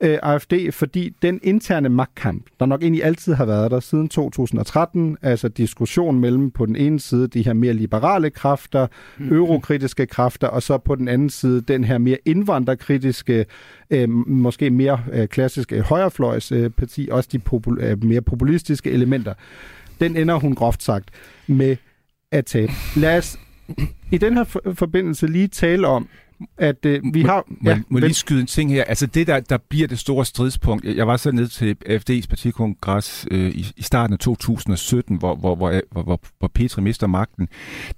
øh, AFD, fordi den interne magtkamp, der nok egentlig altid har været der siden 2013, altså diskussion mellem på den ene side de her mere liberale kræfter, mm. eurokritiske kræfter, og så på den anden side den her mere indvandrerkritiske, øh, måske mere øh, klassiske højrefløjsparti, øh, også de popul- øh, mere populistiske elementer. Den ender hun groft sagt med at tabe. Lad os i den her forbindelse lige tale om, at øh, vi har... Må, ja, må lige skyde en ting her. Altså det, der, der bliver det store stridspunkt. Jeg var så ned til FD's partikongres øh, i, i starten af 2017, hvor, hvor, hvor, hvor, hvor, hvor Petri mister magten.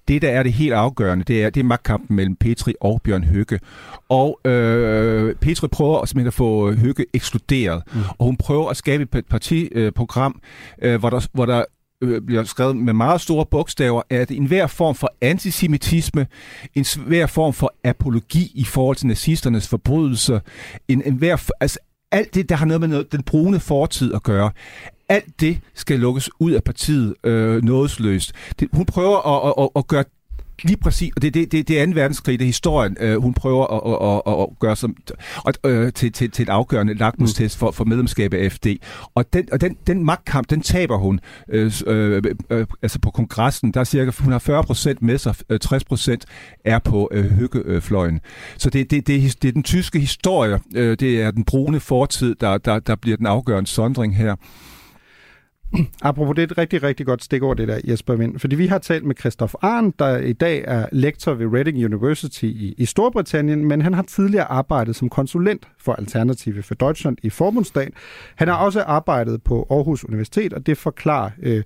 Det, der er det helt afgørende, det er, det er magtkampen mellem Petri og Bjørn Høgge. Og øh, Petri prøver simpelthen at få Høgge ekskluderet, mm. og hun prøver at skabe et partiprogram, øh, hvor der, hvor der øh, Øh, bliver skrevet med meget store bogstaver, at enhver form for antisemitisme, en hver form for apologi i forhold til nazisternes forbrydelser, en, en hver, altså alt det, der har noget med noget, den brune fortid at gøre, alt det skal lukkes ud af partiet øh, nådesløst. Det, hun prøver at, at, at, at gøre lige præcis, og det, det, det, det er 2. verdenskrig, det er historien, øh, hun prøver at, at, at, at gøre som, og, øh, til, til, til et afgørende lakmustest for, for medlemskab af FD. Og den, og den, den magtkamp, den taber hun øh, øh, øh, altså på kongressen. Der er cirka, hun har 40 procent med sig, 60 procent er på øh, hyggefløjen. Så det, det, det, det er den tyske historie, øh, det er den brune fortid, der, der, der bliver den afgørende sondring her. Apropos det er et rigtig, rigtig godt stikord, det der, Jesper Vind. Fordi vi har talt med Christoph Arndt, der i dag er lektor ved Reading University i, i Storbritannien, men han har tidligere arbejdet som konsulent for Alternative for Deutschland i Forbundsdagen. Han har også arbejdet på Aarhus Universitet, og det forklarer, øh,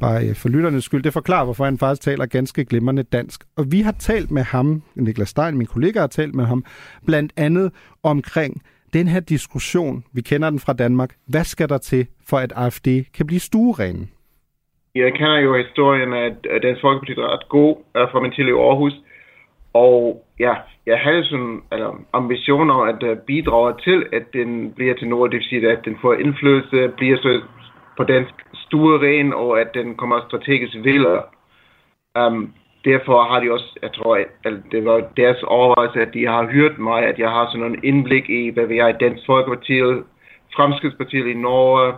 bare øh, for lytternes skyld, det forklarer, hvorfor han faktisk taler ganske glimrende dansk. Og vi har talt med ham, Niklas Stein, min kollega har talt med ham, blandt andet omkring den her diskussion, vi kender den fra Danmark, hvad skal der til, for at AFD kan blive stueren? Jeg kender jo historien, at Dansk Folkeparti er ret god fra min tid i Aarhus, og ja, jeg havde sådan altså, ambitioner at øh, bidrage til, at den bliver til noget, det vil sige, at den får indflydelse, bliver så på dansk stueren, og at den kommer strategisk videre. Um, derfor har de også, jeg tror, at det var deres overvejelse, at de har hørt mig, at jeg har sådan en indblik i, hvad vi er i Dansk Folkeparti, Fremskridspartiet i Norge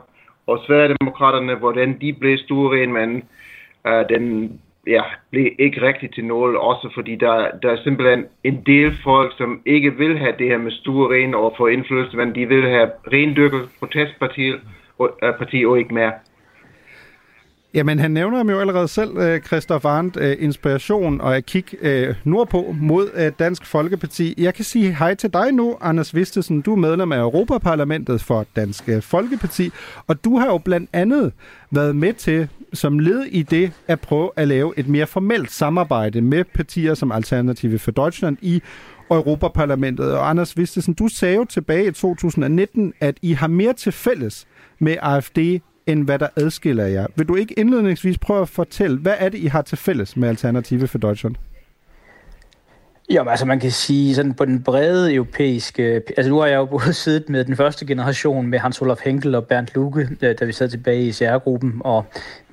og Sverigedemokraterne, hvordan de blev store, men øh, den ja, blev ikke rigtig til noget, også fordi der, der er simpelthen en del folk, som ikke vil have det her med store ren og få indflydelse, men de vil have rendyrket protestparti og, øh, parti og ikke mere. Jamen, han nævner ham jo allerede selv, øh, Christoph Arndt, øh, inspiration og at kigge øh, nordpå mod Dansk Folkeparti. Jeg kan sige hej til dig nu, Anders Vistesen. Du er medlem af Europaparlamentet for Dansk Folkeparti, og du har jo blandt andet været med til, som led i det, at prøve at lave et mere formelt samarbejde med partier som Alternative for Deutschland i Europaparlamentet. Og Anders Vistesen, du sagde jo tilbage i 2019, at I har mere til fælles med AFD end hvad der adskiller jer. Vil du ikke indledningsvis prøve at fortælle, hvad er det, I har til fælles med Alternative for Deutschland? Jo, altså man kan sige sådan på den brede europæiske... Altså nu har jeg jo både siddet med den første generation med Hans Olaf Henkel og Bernd Luke, da vi sad tilbage i CR-gruppen, og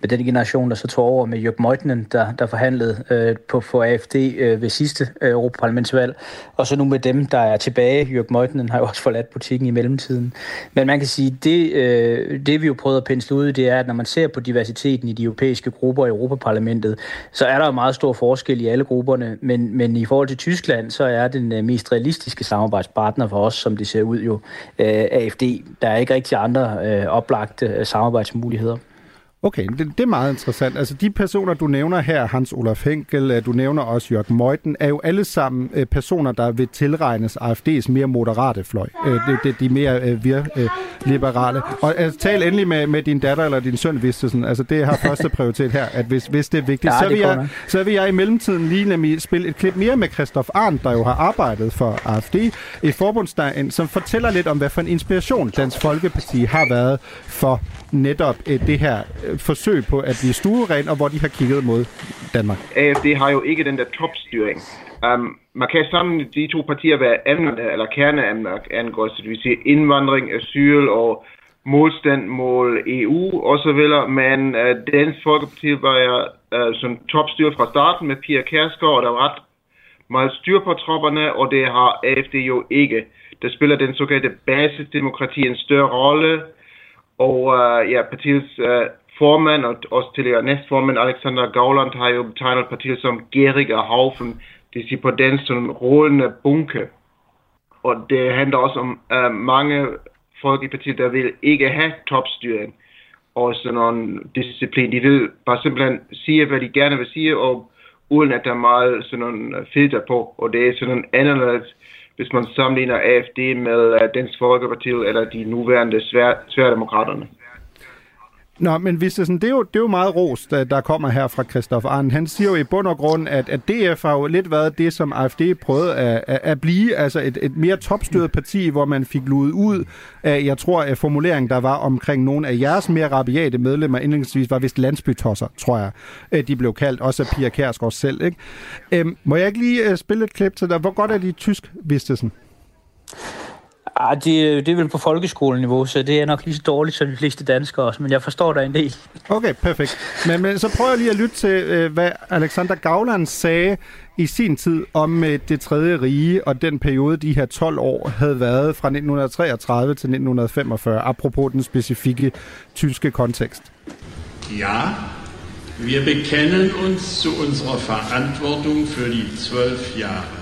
med den generation, der så tog over med Jørg Meutnen, der, der forhandlede øh, på for AFD øh, ved sidste øh, Europaparlamentsvalg, og så nu med dem, der er tilbage. Jørg Meutnen har jo også forladt butikken i mellemtiden. Men man kan sige, det, øh, det vi jo prøvede at pensle ud, det er, at når man ser på diversiteten i de europæiske grupper i Europaparlamentet, så er der jo meget stor forskel i alle grupperne, men, men i forhold til Tyskland, så er den øh, mest realistiske samarbejdspartner for os, som det ser ud jo, øh, AFD. Der er ikke rigtig andre øh, oplagte øh, samarbejdsmuligheder. Okay, det, det er meget interessant. Altså de personer, du nævner her, Hans Olaf Henkel, øh, du nævner også Jørg Meuthen, er jo alle sammen øh, personer, der vil tilregnes AFD's mere moderate fløj. Øh, det, det, de mere øh, vir, øh, liberale. Og altså, tal endelig med, med din datter eller din søn, Vistesen. Altså det har første prioritet her, at hvis, hvis det er vigtigt. Ja, så, vil jeg, så vil jeg i mellemtiden lige nemlig spille et klip mere med Christoph Arndt, der jo har arbejdet for AFD i forbundsdagen, som fortæller lidt om, hvad for en inspiration Dansk Folkeparti har været for netop øh, det her øh, forsøg på at blive stueren, og hvor de har kigget mod Danmark? Øh, AFD har jo ikke den der topstyring. Um, man kan sammen de to partier være emnerne, eller kerneemner angår, så det vil sige indvandring, asyl og modstand mod EU og så men øh, Dansk Folkeparti var øh, uh, som topstyr fra starten med Pia Kærsgaard, og der var ret meget styr på tropperne, og det har AFD jo ikke. Der spiller den såkaldte basisdemokrati en større rolle, og uh, ja, partiets uh, formand og også tidligere næstformand Alexander Gauland har jo betegnet partiet som gærige haufen, det siger på den som rullende bunke. Og det handler også om uh, mange folk i partiet, der vil ikke have topstyring og sådan en disciplin. De vil bare simpelthen sige, hvad de gerne vil sige, og uden at der er meget sådan en filter på. Og det er sådan en anderledes, hvis man sammenligner AFD med øh, Dansk Folkeparti eller de nuværende Sverigedemokraterne. Nå, men hvis det, sådan, det, er jo, det er jo meget ros, der, der kommer her fra Christoph Arndt. Han siger jo i bund og grund, at, at DF har jo lidt været det, som AFD prøvede at, at, at blive, altså et, et mere topstyret parti, hvor man fik luet ud af, jeg tror, at formuleringen, der var omkring nogle af jeres mere rabiate medlemmer, indlægsvis var vist landsbytosser, tror jeg, de blev kaldt, også af Pia Kærsgaard selv. Ikke? Øhm, må jeg ikke lige øh, spille et klip til dig? Hvor godt er de tysk, Vistesen? Ah, det, det er vel på folkeskoleniveau, så det er nok lige så dårligt som de fleste danskere også, men jeg forstår dig en del. Okay, perfekt. Men, men så prøver jeg lige at lytte til, øh, hvad Alexander Gavland sagde i sin tid om øh, det tredje rige og den periode, de her 12 år havde været fra 1933 til 1945, apropos den specifikke tyske kontekst. Ja, wir bekennen uns zu unserer Verantwortung für die zwölf Jahre.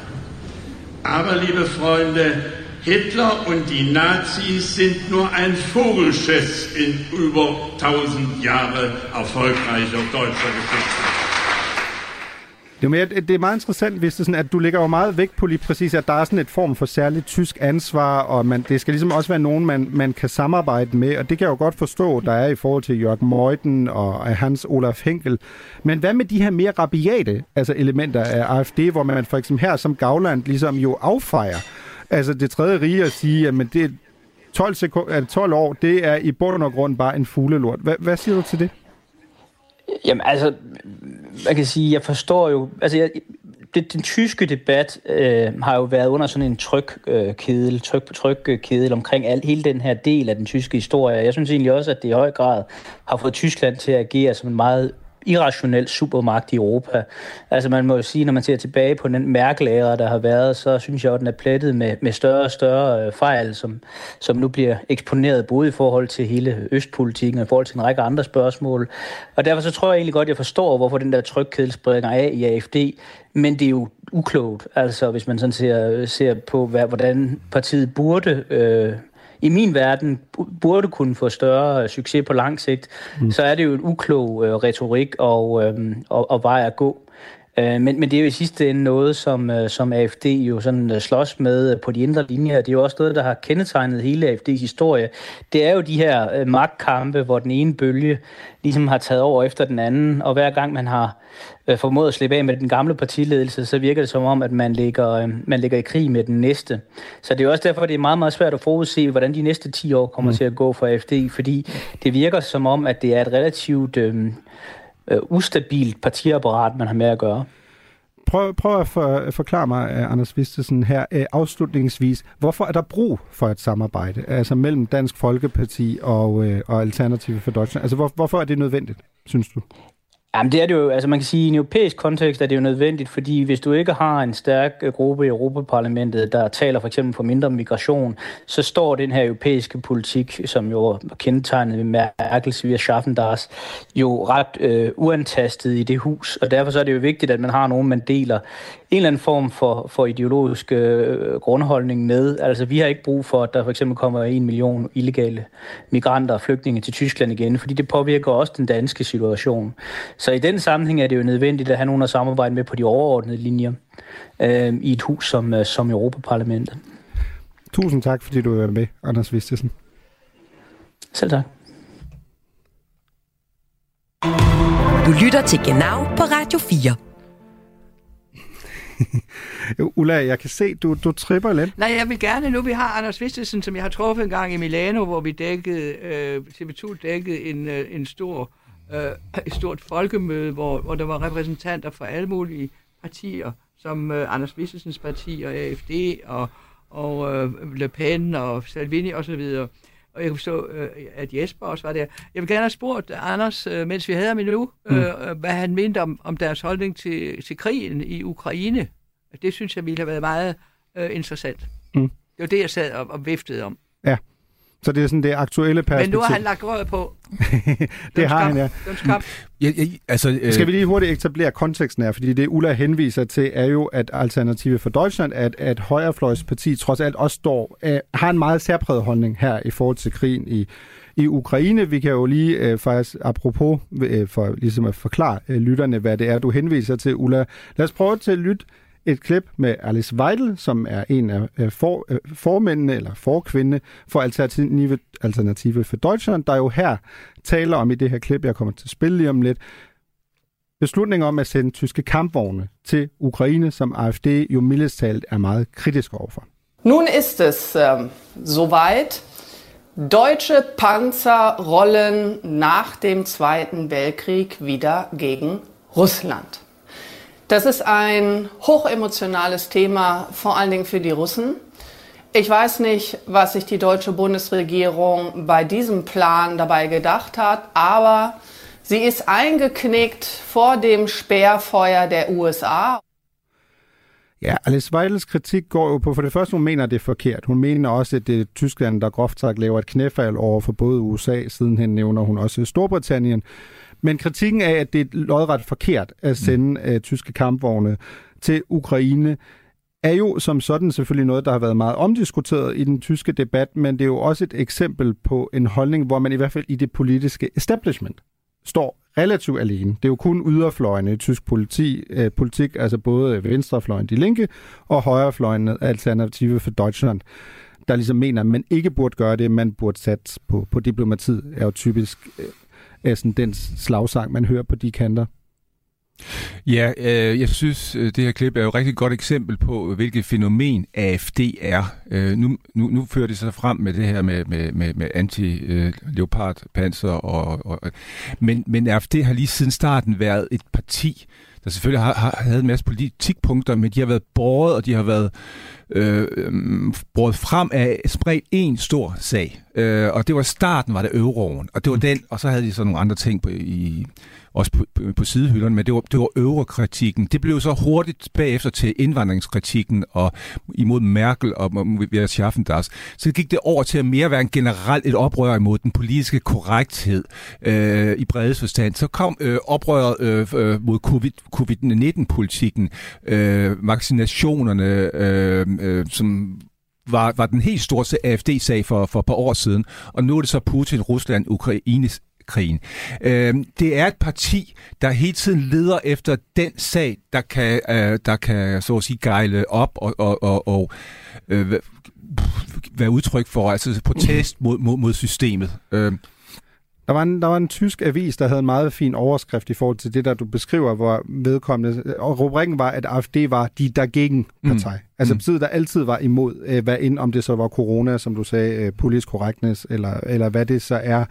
Aber, liebe Freunde, Hitler und die Nazis sind nur ein Vogelschiss in über 1000 Jahre erfolgreicher deutscher Geschichte. Jo, men det er meget interessant, hvis det er sådan, at du lægger jo meget vægt på lige præcis, at der er sådan et form for særligt tysk ansvar, og man, det skal ligesom også være nogen, man, man kan samarbejde med, og det kan jeg jo godt forstå, der er i forhold til Jørgen Meuthen og Hans Olaf Henkel. Men hvad med de her mere rabiate altså elementer af AFD, hvor man for eksempel her som Gavland ligesom jo affejer altså det tredje rige at sige, at det 12, sekunder, 12 år, det er i bund og grund bare en fuglelort. Hvad, hvad siger du til det? Jamen altså, man kan sige, jeg forstår jo, altså jeg, det, den tyske debat øh, har jo været under sådan en trykkedel, øh, tryk på tryk øh, kedel omkring al, hele den her del af den tyske historie. Jeg synes egentlig også, at det i høj grad har fået Tyskland til at agere som en meget irrationel supermagt i Europa. Altså man må jo sige, når man ser tilbage på den mærkelærer, der har været, så synes jeg, at den er plettet med, med større og større øh, fejl, som, som nu bliver eksponeret både i forhold til hele østpolitikken og i forhold til en række andre spørgsmål. Og derfor så tror jeg egentlig godt, at jeg forstår, hvorfor den der trykkæde springer af i AFD, men det er jo uklogt, altså hvis man sådan ser, ser på, hvad, hvordan partiet burde øh, i min verden burde kunne få større succes på lang sigt, mm. så er det jo en uklog øh, retorik og, øh, og, og vej at gå. Øh, men, men det er jo i sidste ende noget, som, øh, som AFD jo sådan øh, slås med på de indre linjer. Det er jo også noget, der har kendetegnet hele AFD's historie. Det er jo de her magtkampe, hvor den ene bølge ligesom har taget over efter den anden, og hver gang man har formået at slippe af med den gamle partiledelse, så virker det som om, at man ligger, man ligger i krig med den næste. Så det er også derfor, det er meget, meget svært at forudse, hvordan de næste 10 år kommer mm. til at gå for AFD, fordi det virker som om, at det er et relativt øh, øh, ustabilt partiapparat, man har med at gøre. Prøv, prøv at for, forklare mig, uh, Anders Vistesen, her uh, afslutningsvis, hvorfor er der brug for et samarbejde altså mellem Dansk Folkeparti og, uh, og Alternative for Deutschland? Altså hvor, hvorfor er det nødvendigt, synes du? Jamen det er det jo, altså man kan sige, i en europæisk kontekst er det jo nødvendigt, fordi hvis du ikke har en stærk øh, gruppe i Europaparlamentet, der taler for eksempel for mindre migration, så står den her europæiske politik, som jo er kendetegnet ved Merkels via Schaffendars, jo ret øh, uantastet i det hus, og derfor så er det jo vigtigt, at man har nogen, man deler en eller anden form for, for ideologisk øh, grundholdning med. Altså, vi har ikke brug for, at der for eksempel kommer en million illegale migranter og flygtninge til Tyskland igen, fordi det påvirker også den danske situation. Så i den sammenhæng er det jo nødvendigt at have nogen at samarbejde med på de overordnede linjer øh, i et hus som, øh, som Europaparlamentet. Tusind tak, fordi du er med, Anders Vistesen. Selv tak. Du lytter til Genau på Radio 4. Ulla, jeg kan se, du, du tripper lidt. Nej, jeg vil gerne nu. Vi har Anders Vistesen, som jeg har truffet en gang i Milano, hvor vi dækkede, øh, TV2 dækkede en, øh, en stor, øh, et stort folkemøde, hvor, hvor der var repræsentanter fra alle mulige partier, som øh, Anders Vistesens parti og AFD og, og øh, Le Pen og Salvini osv. Og, og jeg kunne forstå, øh, at Jesper også var der. Jeg vil gerne have spurgt Anders, øh, mens vi havde ham endnu, mm. øh, hvad han mente om, om deres holdning til, til krigen i Ukraine. Det synes jeg ville have været meget øh, interessant. Mm. Det var det, jeg sad og, og viftede om. Ja, så det er sådan det aktuelle perspektiv. Men nu har han lagt røret på. det har han, ja. ja, ja altså, øh... Skal vi lige hurtigt etablere konteksten her, fordi det Ulla henviser til er jo, at Alternative for Deutschland, at, at højrefløjsparti trods alt også står, øh, har en meget særpræget holdning her i forhold til krigen i, i Ukraine. Vi kan jo lige øh, faktisk, apropos, øh, for ligesom at forklare øh, lytterne, hvad det er, du henviser til, Ulla. Lad os prøve til at lytte et klip med Alice Weidel, som er en af for, øh, formændene eller forkvinde for Alternative, Alternative for Deutschland, der jo her taler om i det her klip, jeg kommer til at spille lige om lidt, beslutningen om at sende tyske kampvogne til Ukraine, som AfD jo mildest talt er meget kritisk overfor. Nun ist es äh, soweit. Deutsche Panzer rollen nach dem Zweiten Weltkrieg wieder gegen Russland. Das ist ein hochemotionales Thema, vor allen Dingen für die Russen. Ich weiß nicht, was sich die deutsche Bundesregierung bei diesem Plan dabei gedacht hat, aber sie ist eingeknickt vor dem Sperrfeuer der USA. Ja, Alice Weidels kritik går jo på, for det første, hun mener, det er forkert. Hun mener også, at det er Tyskland, der groft sagt laver et knæfald over for både USA, sidenhen nævner hun også Storbritannien. Men kritikken af, at det er lodret forkert at sende mm. uh, tyske kampvogne til Ukraine, er jo som sådan selvfølgelig noget, der har været meget omdiskuteret i den tyske debat, men det er jo også et eksempel på en holdning, hvor man i hvert fald i det politiske establishment står relativt alene. Det er jo kun yderfløjene i tysk politi, øh, politik, altså både venstrefløjen, de linke, og højrefløjen, Alternative for Deutschland, der ligesom mener, at man ikke burde gøre det, man burde satse på, på diplomatiet, er jo typisk øh, sådan den slagsang, man hører på de kanter. Ja, øh, jeg synes, øh, det her klip er jo et rigtig godt eksempel på, hvilket fænomen AFD er. Øh, nu, nu, nu fører det sig frem med det her med, med, med, med anti-leopard-panser. Og, og, men, men AFD har lige siden starten været et parti, der selvfølgelig har, har havde en masse politikpunkter, men de har været båret, og de har været øh, båret frem af spredt en stor sag. Øh, og det var starten, var det euroen, og det var mm. den, og så havde de så nogle andre ting på, i, også på, på sidehylderne, men det var, det var eurokritikken. Det blev så hurtigt bagefter til indvandringskritikken og imod Merkel og Vera Schaffendas. Så gik det over til at mere være en generelt et oprør imod den politiske korrekthed øh, i bredest forstand. Så kom øh, oprøret øh, øh mod COVID, COVID-19-politikken, øh, vaccinationerne, øh, øh, som var, var den helt store AFD-sag for, for et par år siden, og nu er det så Putin, Rusland, Ukraines krigen. Øh, det er et parti, der hele tiden leder efter den sag, der kan, øh, der kan så at sige, gejle op og, og, og, og øh, være udtryk for altså protest mod, mod, mod systemet. Øh. Der var, en, der var en tysk avis, der havde en meget fin overskrift i forhold til det, der du beskriver, hvor vedkommende, og rubrikken var, at AFD var de dagegen partij. Mm. Altså partiet, der altid var imod, øh, hvad ind, om det så var corona, som du sagde, øh, politisk correctness, eller, eller hvad det så er.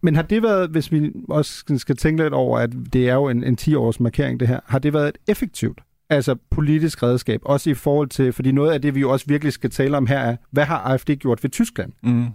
Men har det været, hvis vi også skal tænke lidt over, at det er jo en, en 10-års markering det her, har det været et effektivt altså politisk redskab, også i forhold til, fordi noget af det, vi jo også virkelig skal tale om her, er, hvad har AFD gjort ved Tyskland? Mm.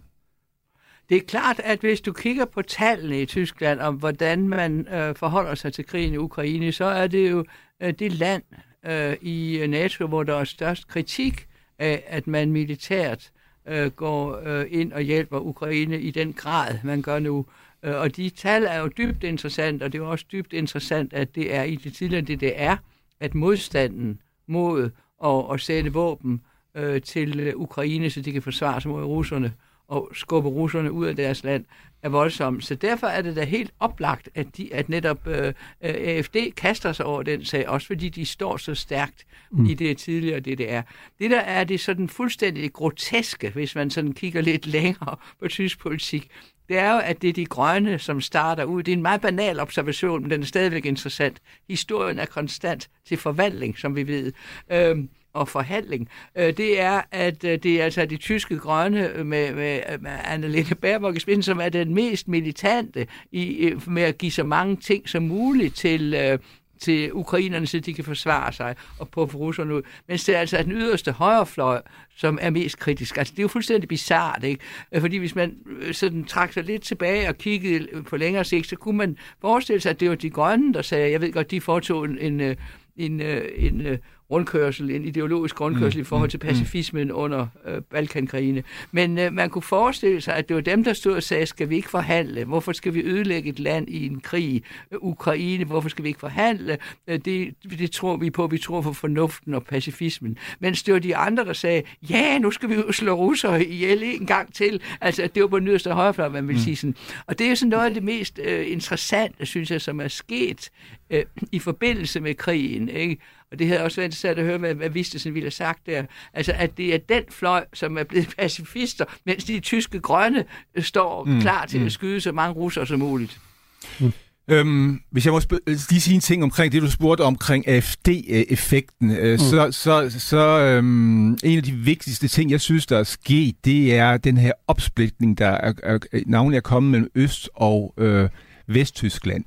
Det er klart, at hvis du kigger på tallene i Tyskland om, hvordan man øh, forholder sig til krigen i Ukraine, så er det jo øh, det land øh, i NATO, hvor der er størst kritik af, at man militært øh, går øh, ind og hjælper Ukraine i den grad, man gør nu. Øh, og de tal er jo dybt interessant, og det er jo også dybt interessant, at det er i det tidligere DDR, at modstanden mod at, at sætte våben øh, til øh, Ukraine, så de kan forsvare sig mod russerne og skubbe russerne ud af deres land, er voldsom. Så derfor er det da helt oplagt, at, de, at netop øh, øh AFD kaster sig over den sag, også fordi de står så stærkt mm. i det tidligere DDR. Det der er det sådan fuldstændig groteske, hvis man sådan kigger lidt længere på tysk politik, det er jo, at det er de grønne, som starter ud. Det er en meget banal observation, men den er stadigvæk interessant. Historien er konstant til forvandling, som vi ved. Øhm, og forhandling, øh, det er, at øh, det er altså de tyske grønne med, med, med Annalene Baerbock i spidsen, som er den mest militante i, med at give så mange ting som muligt til, øh, til ukrainerne, så de kan forsvare sig og på russerne ud. Men det er altså den yderste højrefløj, som er mest kritisk. Altså, det er jo fuldstændig bizart, ikke? Øh, fordi hvis man øh, sådan trak sig lidt tilbage og kiggede på længere sigt, så kunne man forestille sig, at det var de grønne, der sagde, jeg ved godt, de foretog en, en, øh, en, en, en rundkørsel, en ideologisk rundkørsel mm, i forhold til mm, mm. pacifismen mm. under øh, Balkankrigene. Men øh, man kunne forestille sig, at det var dem, der stod og sagde, skal vi ikke forhandle? Hvorfor skal vi ødelægge et land i en krig? Øh, Ukraine, hvorfor skal vi ikke forhandle? Øh, det, det tror vi på, vi tror på fornuften og pacifismen. Mens det var de andre, der sagde, ja, nu skal vi jo slå russere ihjel en gang til. Altså, det var på den yderste højrefløj, man vil mm. sige sådan. Og det er sådan noget af det mest øh, interessante, synes jeg, som er sket øh, i forbindelse med krigen. Ikke? Og det havde også været interessant at høre, hvad, hvad Vistesen ville have sagt der. Altså, at det er den fløj, som er blevet pacifister, mens de tyske grønne øh, står mm. klar til mm. at skyde så mange russere som muligt. Mm. Øhm, hvis jeg må lige sige en ting omkring det, du spurgte omkring AFD-effekten, øh, mm. så, så, så øhm, en af de vigtigste ting, jeg synes, der er sket, det er den her opsplitning, der er, er, navnlig er kommet mellem Øst- og øh, Vesttyskland.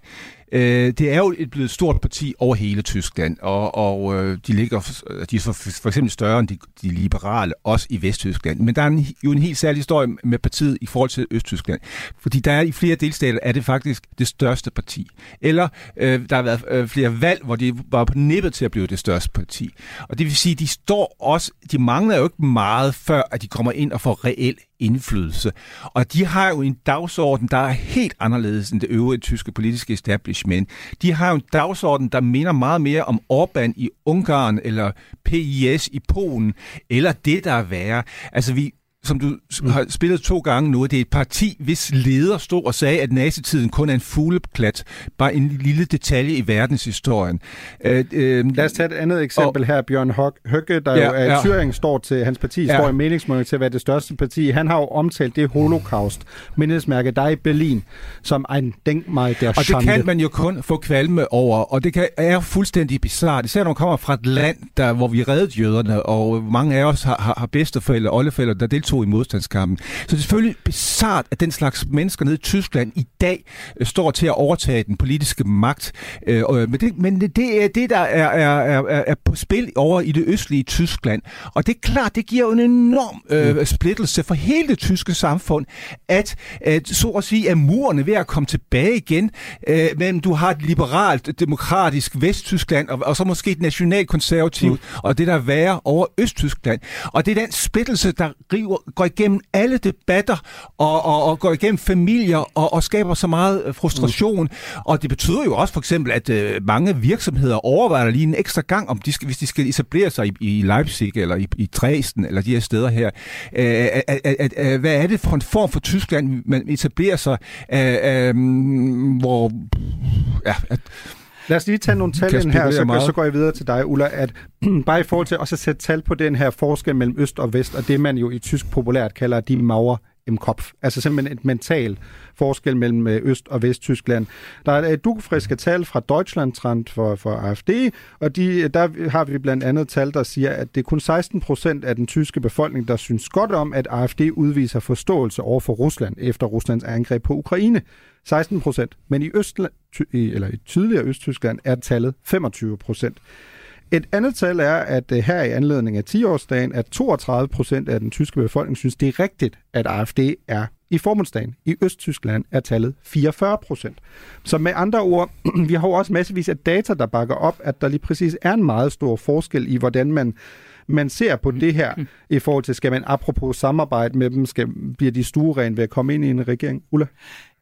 Øh, det er jo et blevet stort parti over hele Tyskland, og, og øh, de ligger de er for, for eksempel større end de, de liberale, også i Vesttyskland. Men der er en, jo en helt særlig historie med partiet i forhold til Østtyskland. Fordi der er i flere delstater, er det faktisk det største parti. Eller øh, der har været øh, flere valg, hvor de var på nippet til at blive det største parti. Og det vil sige, de står også, de mangler jo ikke meget, før at de kommer ind og får reel indflydelse. Og de har jo en dagsorden, der er helt anderledes end det øvrige tyske politiske establishment. De har jo en dagsorden, der minder meget mere om Orbán i Ungarn, eller PIS i Polen, eller det, der er værre. Altså, vi, som du mm. har spillet to gange nu, det er et parti, hvis leder stod og sagde, at nazitiden kun er en fugleplat, bare en lille detalje i verdenshistorien. Øh, øh, Lad os tage et andet eksempel og, her. Bjørn Høgge, der ja, jo er ja. Thüringen, står til, hans parti ja. står i meningsmåling til at være det største parti. Han har jo omtalt det holocaust, mindesmærke, der i Berlin, som en denk mig der Og det kan man jo kun få kvalme over, og det kan, er fuldstændig bizart, især når man kommer fra et land, der, hvor vi reddede jøderne, og mange af os har, har, har bedsteforældre, oldeforældre, der deltog deltog i modstandskampen. Så det er selvfølgelig bizart, at den slags mennesker nede i Tyskland i dag øh, står til at overtage den politiske magt. Øh, øh, men, det, men det er det, der er, er, er, er på spil over i det østlige Tyskland. Og det er klart, det giver jo en enorm øh, mm. splittelse for hele det tyske samfund, at, at så at sige, er murene ved at komme tilbage igen, øh, men du har et liberalt, demokratisk Vesttyskland, og, og så måske et nationalkonservativt, mm. og det der er værre over Østtyskland. Og det er den splittelse, der river, går igennem alle debatter og, og, og går igennem familier og, og skaber så meget øh, frustration. Mm. Og det betyder jo også for eksempel, at øh, mange virksomheder overvejer lige en ekstra gang, om de skal, hvis de skal etablere sig i, i Leipzig eller i, i Dresden eller de her steder her. Øh, at, at, at, hvad er det for en form for Tyskland, man etablerer sig, øh, øh, hvor... Ja, at, Lad os lige tage nogle tal ind her, så, så går jeg videre til dig, Ulla, at bare i forhold til også at sætte tal på den her forskel mellem øst og vest, og det man jo i tysk populært kalder de Mauer im Kopf. Altså simpelthen et mental forskel mellem øh, Øst- og Vesttyskland. Der er et dugfriske tal fra Deutschlandtrend for, for AFD, og de, der har vi blandt andet tal, der siger, at det er kun 16 procent af den tyske befolkning, der synes godt om, at AFD udviser forståelse over for Rusland efter Ruslands angreb på Ukraine. 16 procent. Men i, Østland, eller i tidligere Østtyskland er tallet 25 procent. Et andet tal er, at øh, her i anledning af 10-årsdagen, at 32 procent af den tyske befolkning synes, det er rigtigt, at AFD er i forbundsdagen. I Østtyskland er tallet 44 procent. Så med andre ord, vi har jo også massevis af data, der bakker op, at der lige præcis er en meget stor forskel i, hvordan man man ser på det her i forhold til, skal man apropos samarbejde med dem, skal, bliver de stueren ved at komme ind i en regering? Ulla?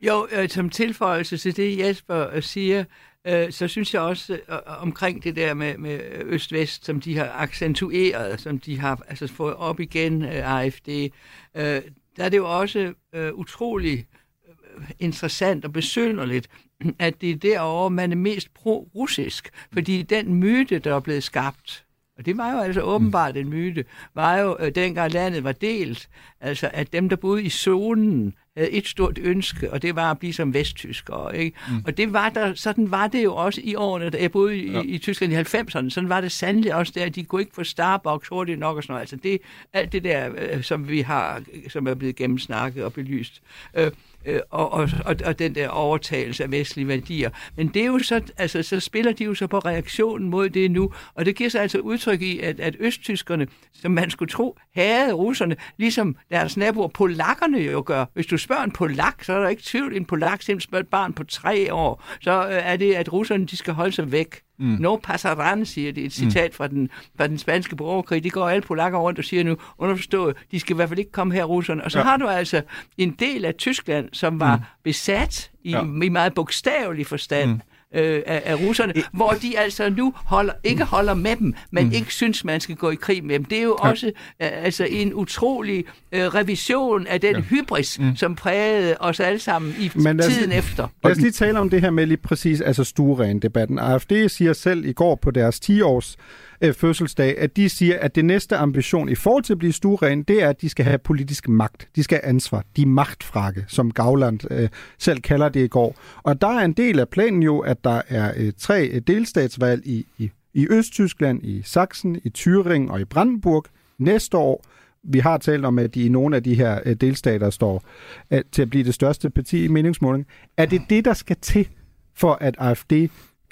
Jo, øh, som tilføjelse til det, Jesper øh, siger, øh, så synes jeg også øh, omkring det der med, med Øst-Vest, som de har accentueret, som de har altså, fået op igen, øh, AFD, øh, der er det jo også øh, utrolig øh, interessant og besynderligt, at det er derovre, man er mest pro-russisk, fordi den myte, der er blevet skabt, og det var jo altså åbenbart en myte, var jo, øh, dengang landet var delt, altså at dem, der boede i zonen, havde et stort ønske, og det var at blive som vesttyskere. Ikke? Mm. Og det var der, sådan var det jo også i årene, da jeg boede i, ja. i Tyskland i 90'erne. Sådan var det sandelig også der. De kunne ikke få Starbucks hurtigt nok og sådan noget. Altså det, alt det der, øh, som vi har, som er blevet gennemsnakket og belyst. Øh, øh, og, og, og, og den der overtagelse af vestlige værdier. Men det er jo så, altså, så spiller de jo så på reaktionen mod det nu, og det giver sig altså udtryk i, at, at østtyskerne, som man skulle tro, havde russerne, ligesom deres naboer polakkerne jo gør. Hvis du spørger en polak, så er der ikke tvivl, en polak simpelthen spørger et barn på tre år, så øh, er det, at russerne de skal holde sig væk. Mm. No passaran, siger det, et citat mm. fra, den, fra den spanske borgerkrig. Det går alle polakker rundt og siger nu, underforstået, de skal i hvert fald ikke komme her, russerne. Og så ja. har du altså en del af Tyskland, som var mm. besat i, ja. i meget bogstavelig forstand. Mm øh, af, af russerne, hvor de altså nu holder, ikke holder med dem, men mm. ikke synes, man skal gå i krig med dem. Det er jo ja. også øh, altså en utrolig øh, revision af den ja. hybris, mm. som prægede os alle sammen i men tiden lige, efter. Lad os lige tale om det her med lige præcis altså stueren-debatten. AFD siger selv i går på deres 10-års øh, fødselsdag, at de siger, at det næste ambition i forhold til at blive stueren, det er, at de skal have politisk magt. De skal have ansvar. De magtfrakke, som Gauland øh, selv kalder det i går. Og der er en del af planen jo, at der er øh, tre øh, delstatsvalg i, i, i Østtyskland, i Sachsen, i Thüringen og i Brandenburg næste år. Vi har talt om, at de i nogle af de her øh, delstater står at, til at blive det største parti i meningsmåling. Er det det, der skal til for at AFD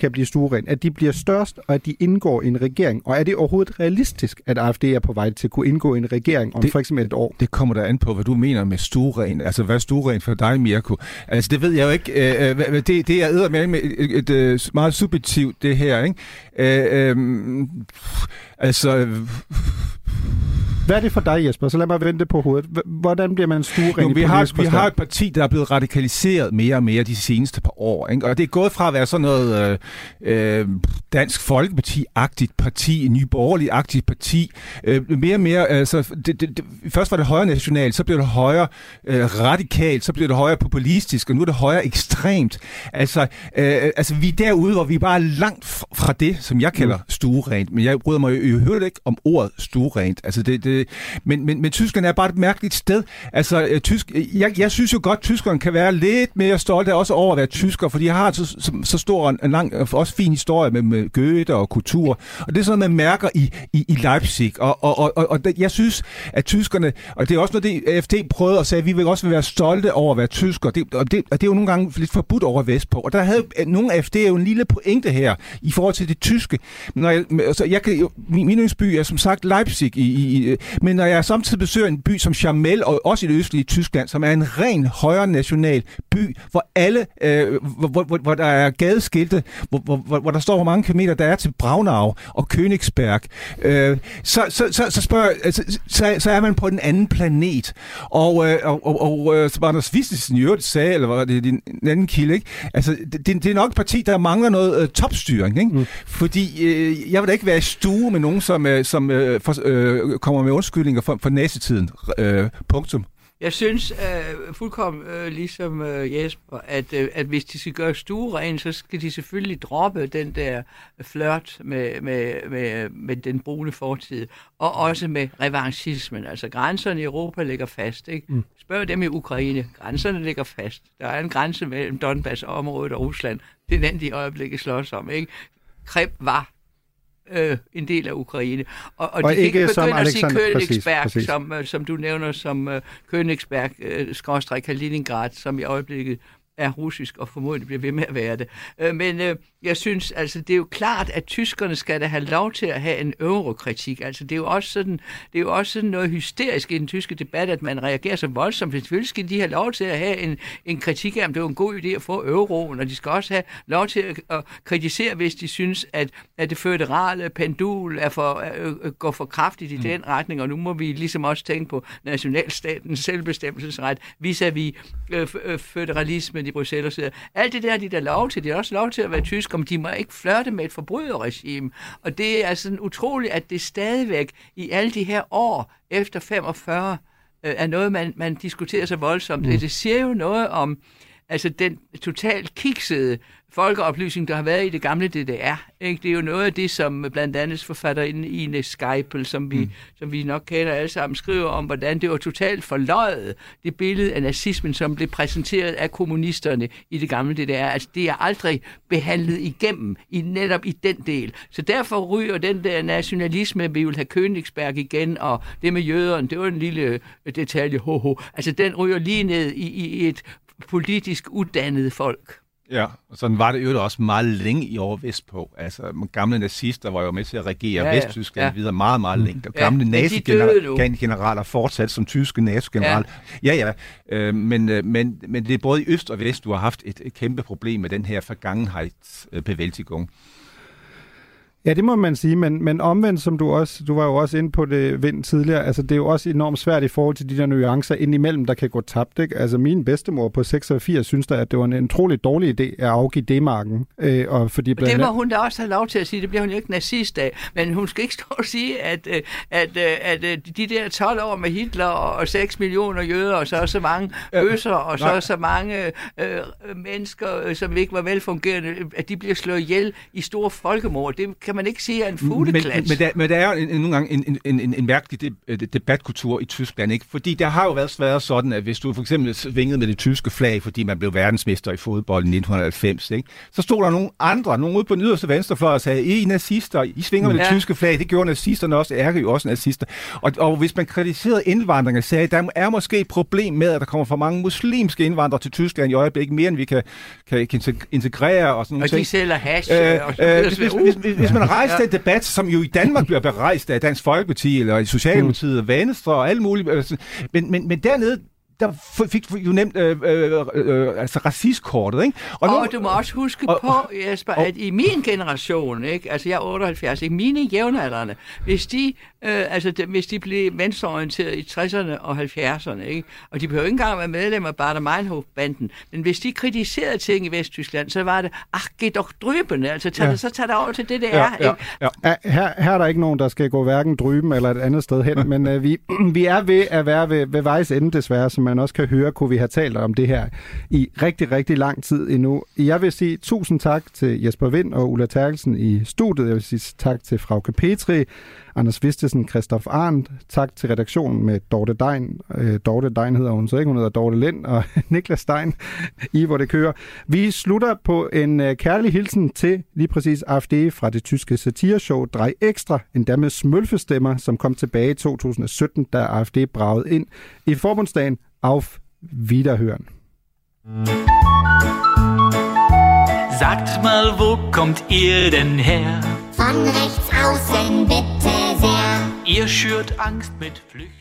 kan blive stueren, at de bliver størst, og at de indgår i en regering? Og er det overhovedet realistisk, at AFD er på vej til at kunne indgå i en regering om det, for eksempel et år? Det kommer der an på, hvad du mener med stueren. Altså, hvad er stueren for dig, Mirko? Altså, det ved jeg jo ikke. Øh, øh det, det er med med et, et, et, et meget subjektivt, det her, ikke? Øh, øh, altså... Hvad er det for dig, Jesper? Så lad mig vente på hovedet. Hvordan bliver man stueren vi har, vi har et parti, der er blevet radikaliseret mere og mere de seneste par år. Ikke? Og det er gået fra at være sådan noget øh, øh Dansk Folkeparti-agtigt parti, en ny borgerlig-agtigt parti. Øh, mere og mere, altså, det, det, det, først var det højre nationalt, så blev det højre øh, radikalt, så blev det højre populistisk, og nu er det højre ekstremt. Altså, øh, altså vi er derude, hvor vi er bare langt fra det, som jeg kalder mm. stuerent. Men jeg bryder mig jo øvrigt ikke om ordet stuerent. Altså, det, det, Øh, men, men, men Tyskland er bare et mærkeligt sted. Altså, øh, tysk, øh, jeg, jeg synes jo godt, at tyskerne kan være lidt mere stolte også over at være tysker, for de har så, så, så stor en, en lang, øh, også fin historie med, med Goethe og kultur. Og det er sådan noget, man mærker i, i, i Leipzig. Og, og, og, og, og jeg synes, at tyskerne, og det er også noget, det AFD prøvede at sige, at vi vil også være stolte over at være tysker. Det, og, det, og det er jo nogle gange lidt forbudt over Vestpå. Og der havde nogle AFD jo en lille pointe her i forhold til det tyske. Når jeg, altså, jeg kan, min, min yndlingsby er som sagt Leipzig, i, i, men når jeg samtidig besøger en by som Chamel, og også i det østlige Tyskland, som er en ren højre national by, hvor alle, øh, hvor, hvor, hvor, der er gadeskilte, hvor, hvor, hvor der står, hvor mange kilometer der er til Braunau og Königsberg, øh, så, så, så, så, spørger, altså, så, så er man på en anden planet. Og, øh, og, og, og øh, som Anders Vistesen i øvrigt sagde, eller var det en anden kilde, ikke? Altså, det, det er nok et parti, der mangler noget øh, topstyring, ikke? Mm. Fordi øh, jeg vil da ikke være i stue med nogen, som, øh, som øh, for, øh, kommer med undskyldninger for, for nazitiden. Øh, punktum. Jeg synes øh, fuldkommen øh, ligesom øh, Jesper, at, øh, at hvis de skal gøre stueren, så skal de selvfølgelig droppe den der flirt med, med, med, med den brune fortid, og også med revanchismen. Altså grænserne i Europa ligger fast. Ikke? Mm. Spørg dem i Ukraine. Grænserne ligger fast. Der er en grænse mellem Donbass-området og Rusland. Det er den, de i øjeblikket slås om. Ikke? Krim var øh, en del af Ukraine. Og, og, og de ikke ikke begynde at sige Königsberg, præcis, præcis. Som, øh, som du nævner som uh, Königsberg, uh, skråstrej Kaliningrad, som i øjeblikket er russisk og formodentlig bliver ved med at være det. Øh, men øh, jeg synes, altså, det er jo klart, at tyskerne skal da have lov til at have en eurokritik. Altså, det er jo også sådan, det er jo også sådan noget hysterisk i den tyske debat, at man reagerer så voldsomt. Selvfølgelig skal de have lov til at have en, en kritik af, om det er en god idé at få euroen, og de skal også have lov til at, at kritisere, hvis de synes, at, at det føderale pendul er for, øh, går for kraftigt i mm. den retning, og nu må vi ligesom også tænke på nationalstatens selvbestemmelsesret vis-à-vis øh, øh, føderalismen i Bruxelles og Alt det der de der lov til. De har også lov til at være tysk, om de må ikke flørte med et forbryderregime. Og det er sådan utroligt, at det stadigvæk i alle de her år efter 45 øh, er noget, man, man diskuterer så voldsomt. Mm. Det siger jo noget om altså den totalt kiksede folkeoplysning, der har været i det gamle DDR. Ikke? Det er jo noget af det, som blandt andet forfatter Ines Skypel, som vi, mm. som vi nok kender alle sammen, skriver om, hvordan det var totalt forløjet, det billede af nazismen, som blev præsenteret af kommunisterne i det gamle DDR. Altså, det er aldrig behandlet igennem, i netop i den del. Så derfor ryger den der nationalisme, vi vil have Königsberg igen, og det med jøderne, det var en lille detalje, ho, ho. Altså, den ryger lige ned i, i et politisk uddannet folk. Ja, og sådan var det jo også meget længe i over Vestpå. Altså, gamle nazister var jo med til at regere ja, ja, Vesttyskland ja. videre meget, meget længe. Og gamle ja, nazi-generaler fortsat som tyske nazi-generaler. Ja, ja, ja. Øh, men, øh, men, men det er både i Øst og Vest, du har haft et, et kæmpe problem med den her forgangenhedsbevæltigung. Øh, Ja, det må man sige, men, men omvendt, som du også, du var jo også inde på det vind tidligere, altså det er jo også enormt svært i forhold til de der nuancer indimellem, der kan gå tabt, ikke? Altså min bedstemor på 86 synes da, at det var en utrolig dårlig idé at afgive D-marken. Øh, og fordi blandt... Det må hun da også have lov til at sige, det bliver hun jo ikke nazist af, men hun skal ikke stå og sige, at, øh, at, øh, at, at de der 12 år med Hitler og 6 millioner jøder, og så så mange bøsser, og så så mange øh, mennesker, som ikke var velfungerende, at de bliver slået ihjel i store folkemord. Det kan man ikke sige er en Men, fugleklats. men, der, men der er jo en, nogle gange en, en, en, en mærkelig de, de, debatkultur i Tyskland, ikke? Fordi der har jo været været sådan, at hvis du for eksempel svingede med det tyske flag, fordi man blev verdensmester i fodbold i 1990, ikke? så stod der nogle andre, nogle ude på den yderste venstrefløj og sagde, I er nazister, I svinger med Ja. det tyske flag, det gjorde nazisterne også, er jo også nazister. Og, og hvis man kritiserede indvandring og sagde, der er måske et problem med, at der kommer for mange muslimske indvandrere til Tyskland i øjeblikket, mere end vi kan, kan, kan integrere og sådan nogle Og de ting. sælger hash, Øh, og så øh, hvis, hvis, hvis, hvis, hvis man rejser Ja. den debat, som jo i Danmark bliver berejst af Dansk Folkeparti, eller i Socialdemokratiet, og Venstre og alle mulige, sådan- men, men, men dernede, der fik du jo nemt øh, øh, øh, altså racistkortet, ikke? Og, nu- og du må også huske og- på, Jesper, at i min generation, ikke, altså jeg er 78, ikke, mine jævnaldrende, hvis de, øh, altså de, hvis de blev venstreorienteret i 60'erne og 70'erne, ikke, og de behøver ikke engang være medlemmer af Bader Meinhof-banden, men hvis de kritiserede ting i Vesttyskland, så var det, ach, geh doch drüben, altså tag Ja. ja. det, så tag det over til det, det Ja, er. ja, ikke? Ja, her, her er der ikke nogen, der skal gå hverken dryben eller et andet sted hen, men øh, vi, vi er ved at være ved, ved vejs ende desværre, som man også kan høre, kunne vi have talt om det her i rigtig, rigtig lang tid endnu. Jeg vil sige tusind tak til Jesper Vind og Ulla Terkelsen i studiet. Jeg vil sige tak til Frauke Petri, Anders Vistesen, Christoph Arndt. Tak til redaktionen med Dorte Dein. Øh, Dorte Dein hedder hun så ikke, hun hedder Dorte Lind og Niklas Stein i, hvor det kører. Vi slutter på en øh, kærlig hilsen til lige præcis AfD fra det tyske satireshow Drej Ekstra, endda med smølfestemmer, som kom tilbage i 2017, da AfD bragede ind i forbundsdagen Auf Wiederhören. Sagt mal, wo kommt ihr denn her? Von rechts außen bitte sehr. Ihr schürt Angst mit Flüchtlingen.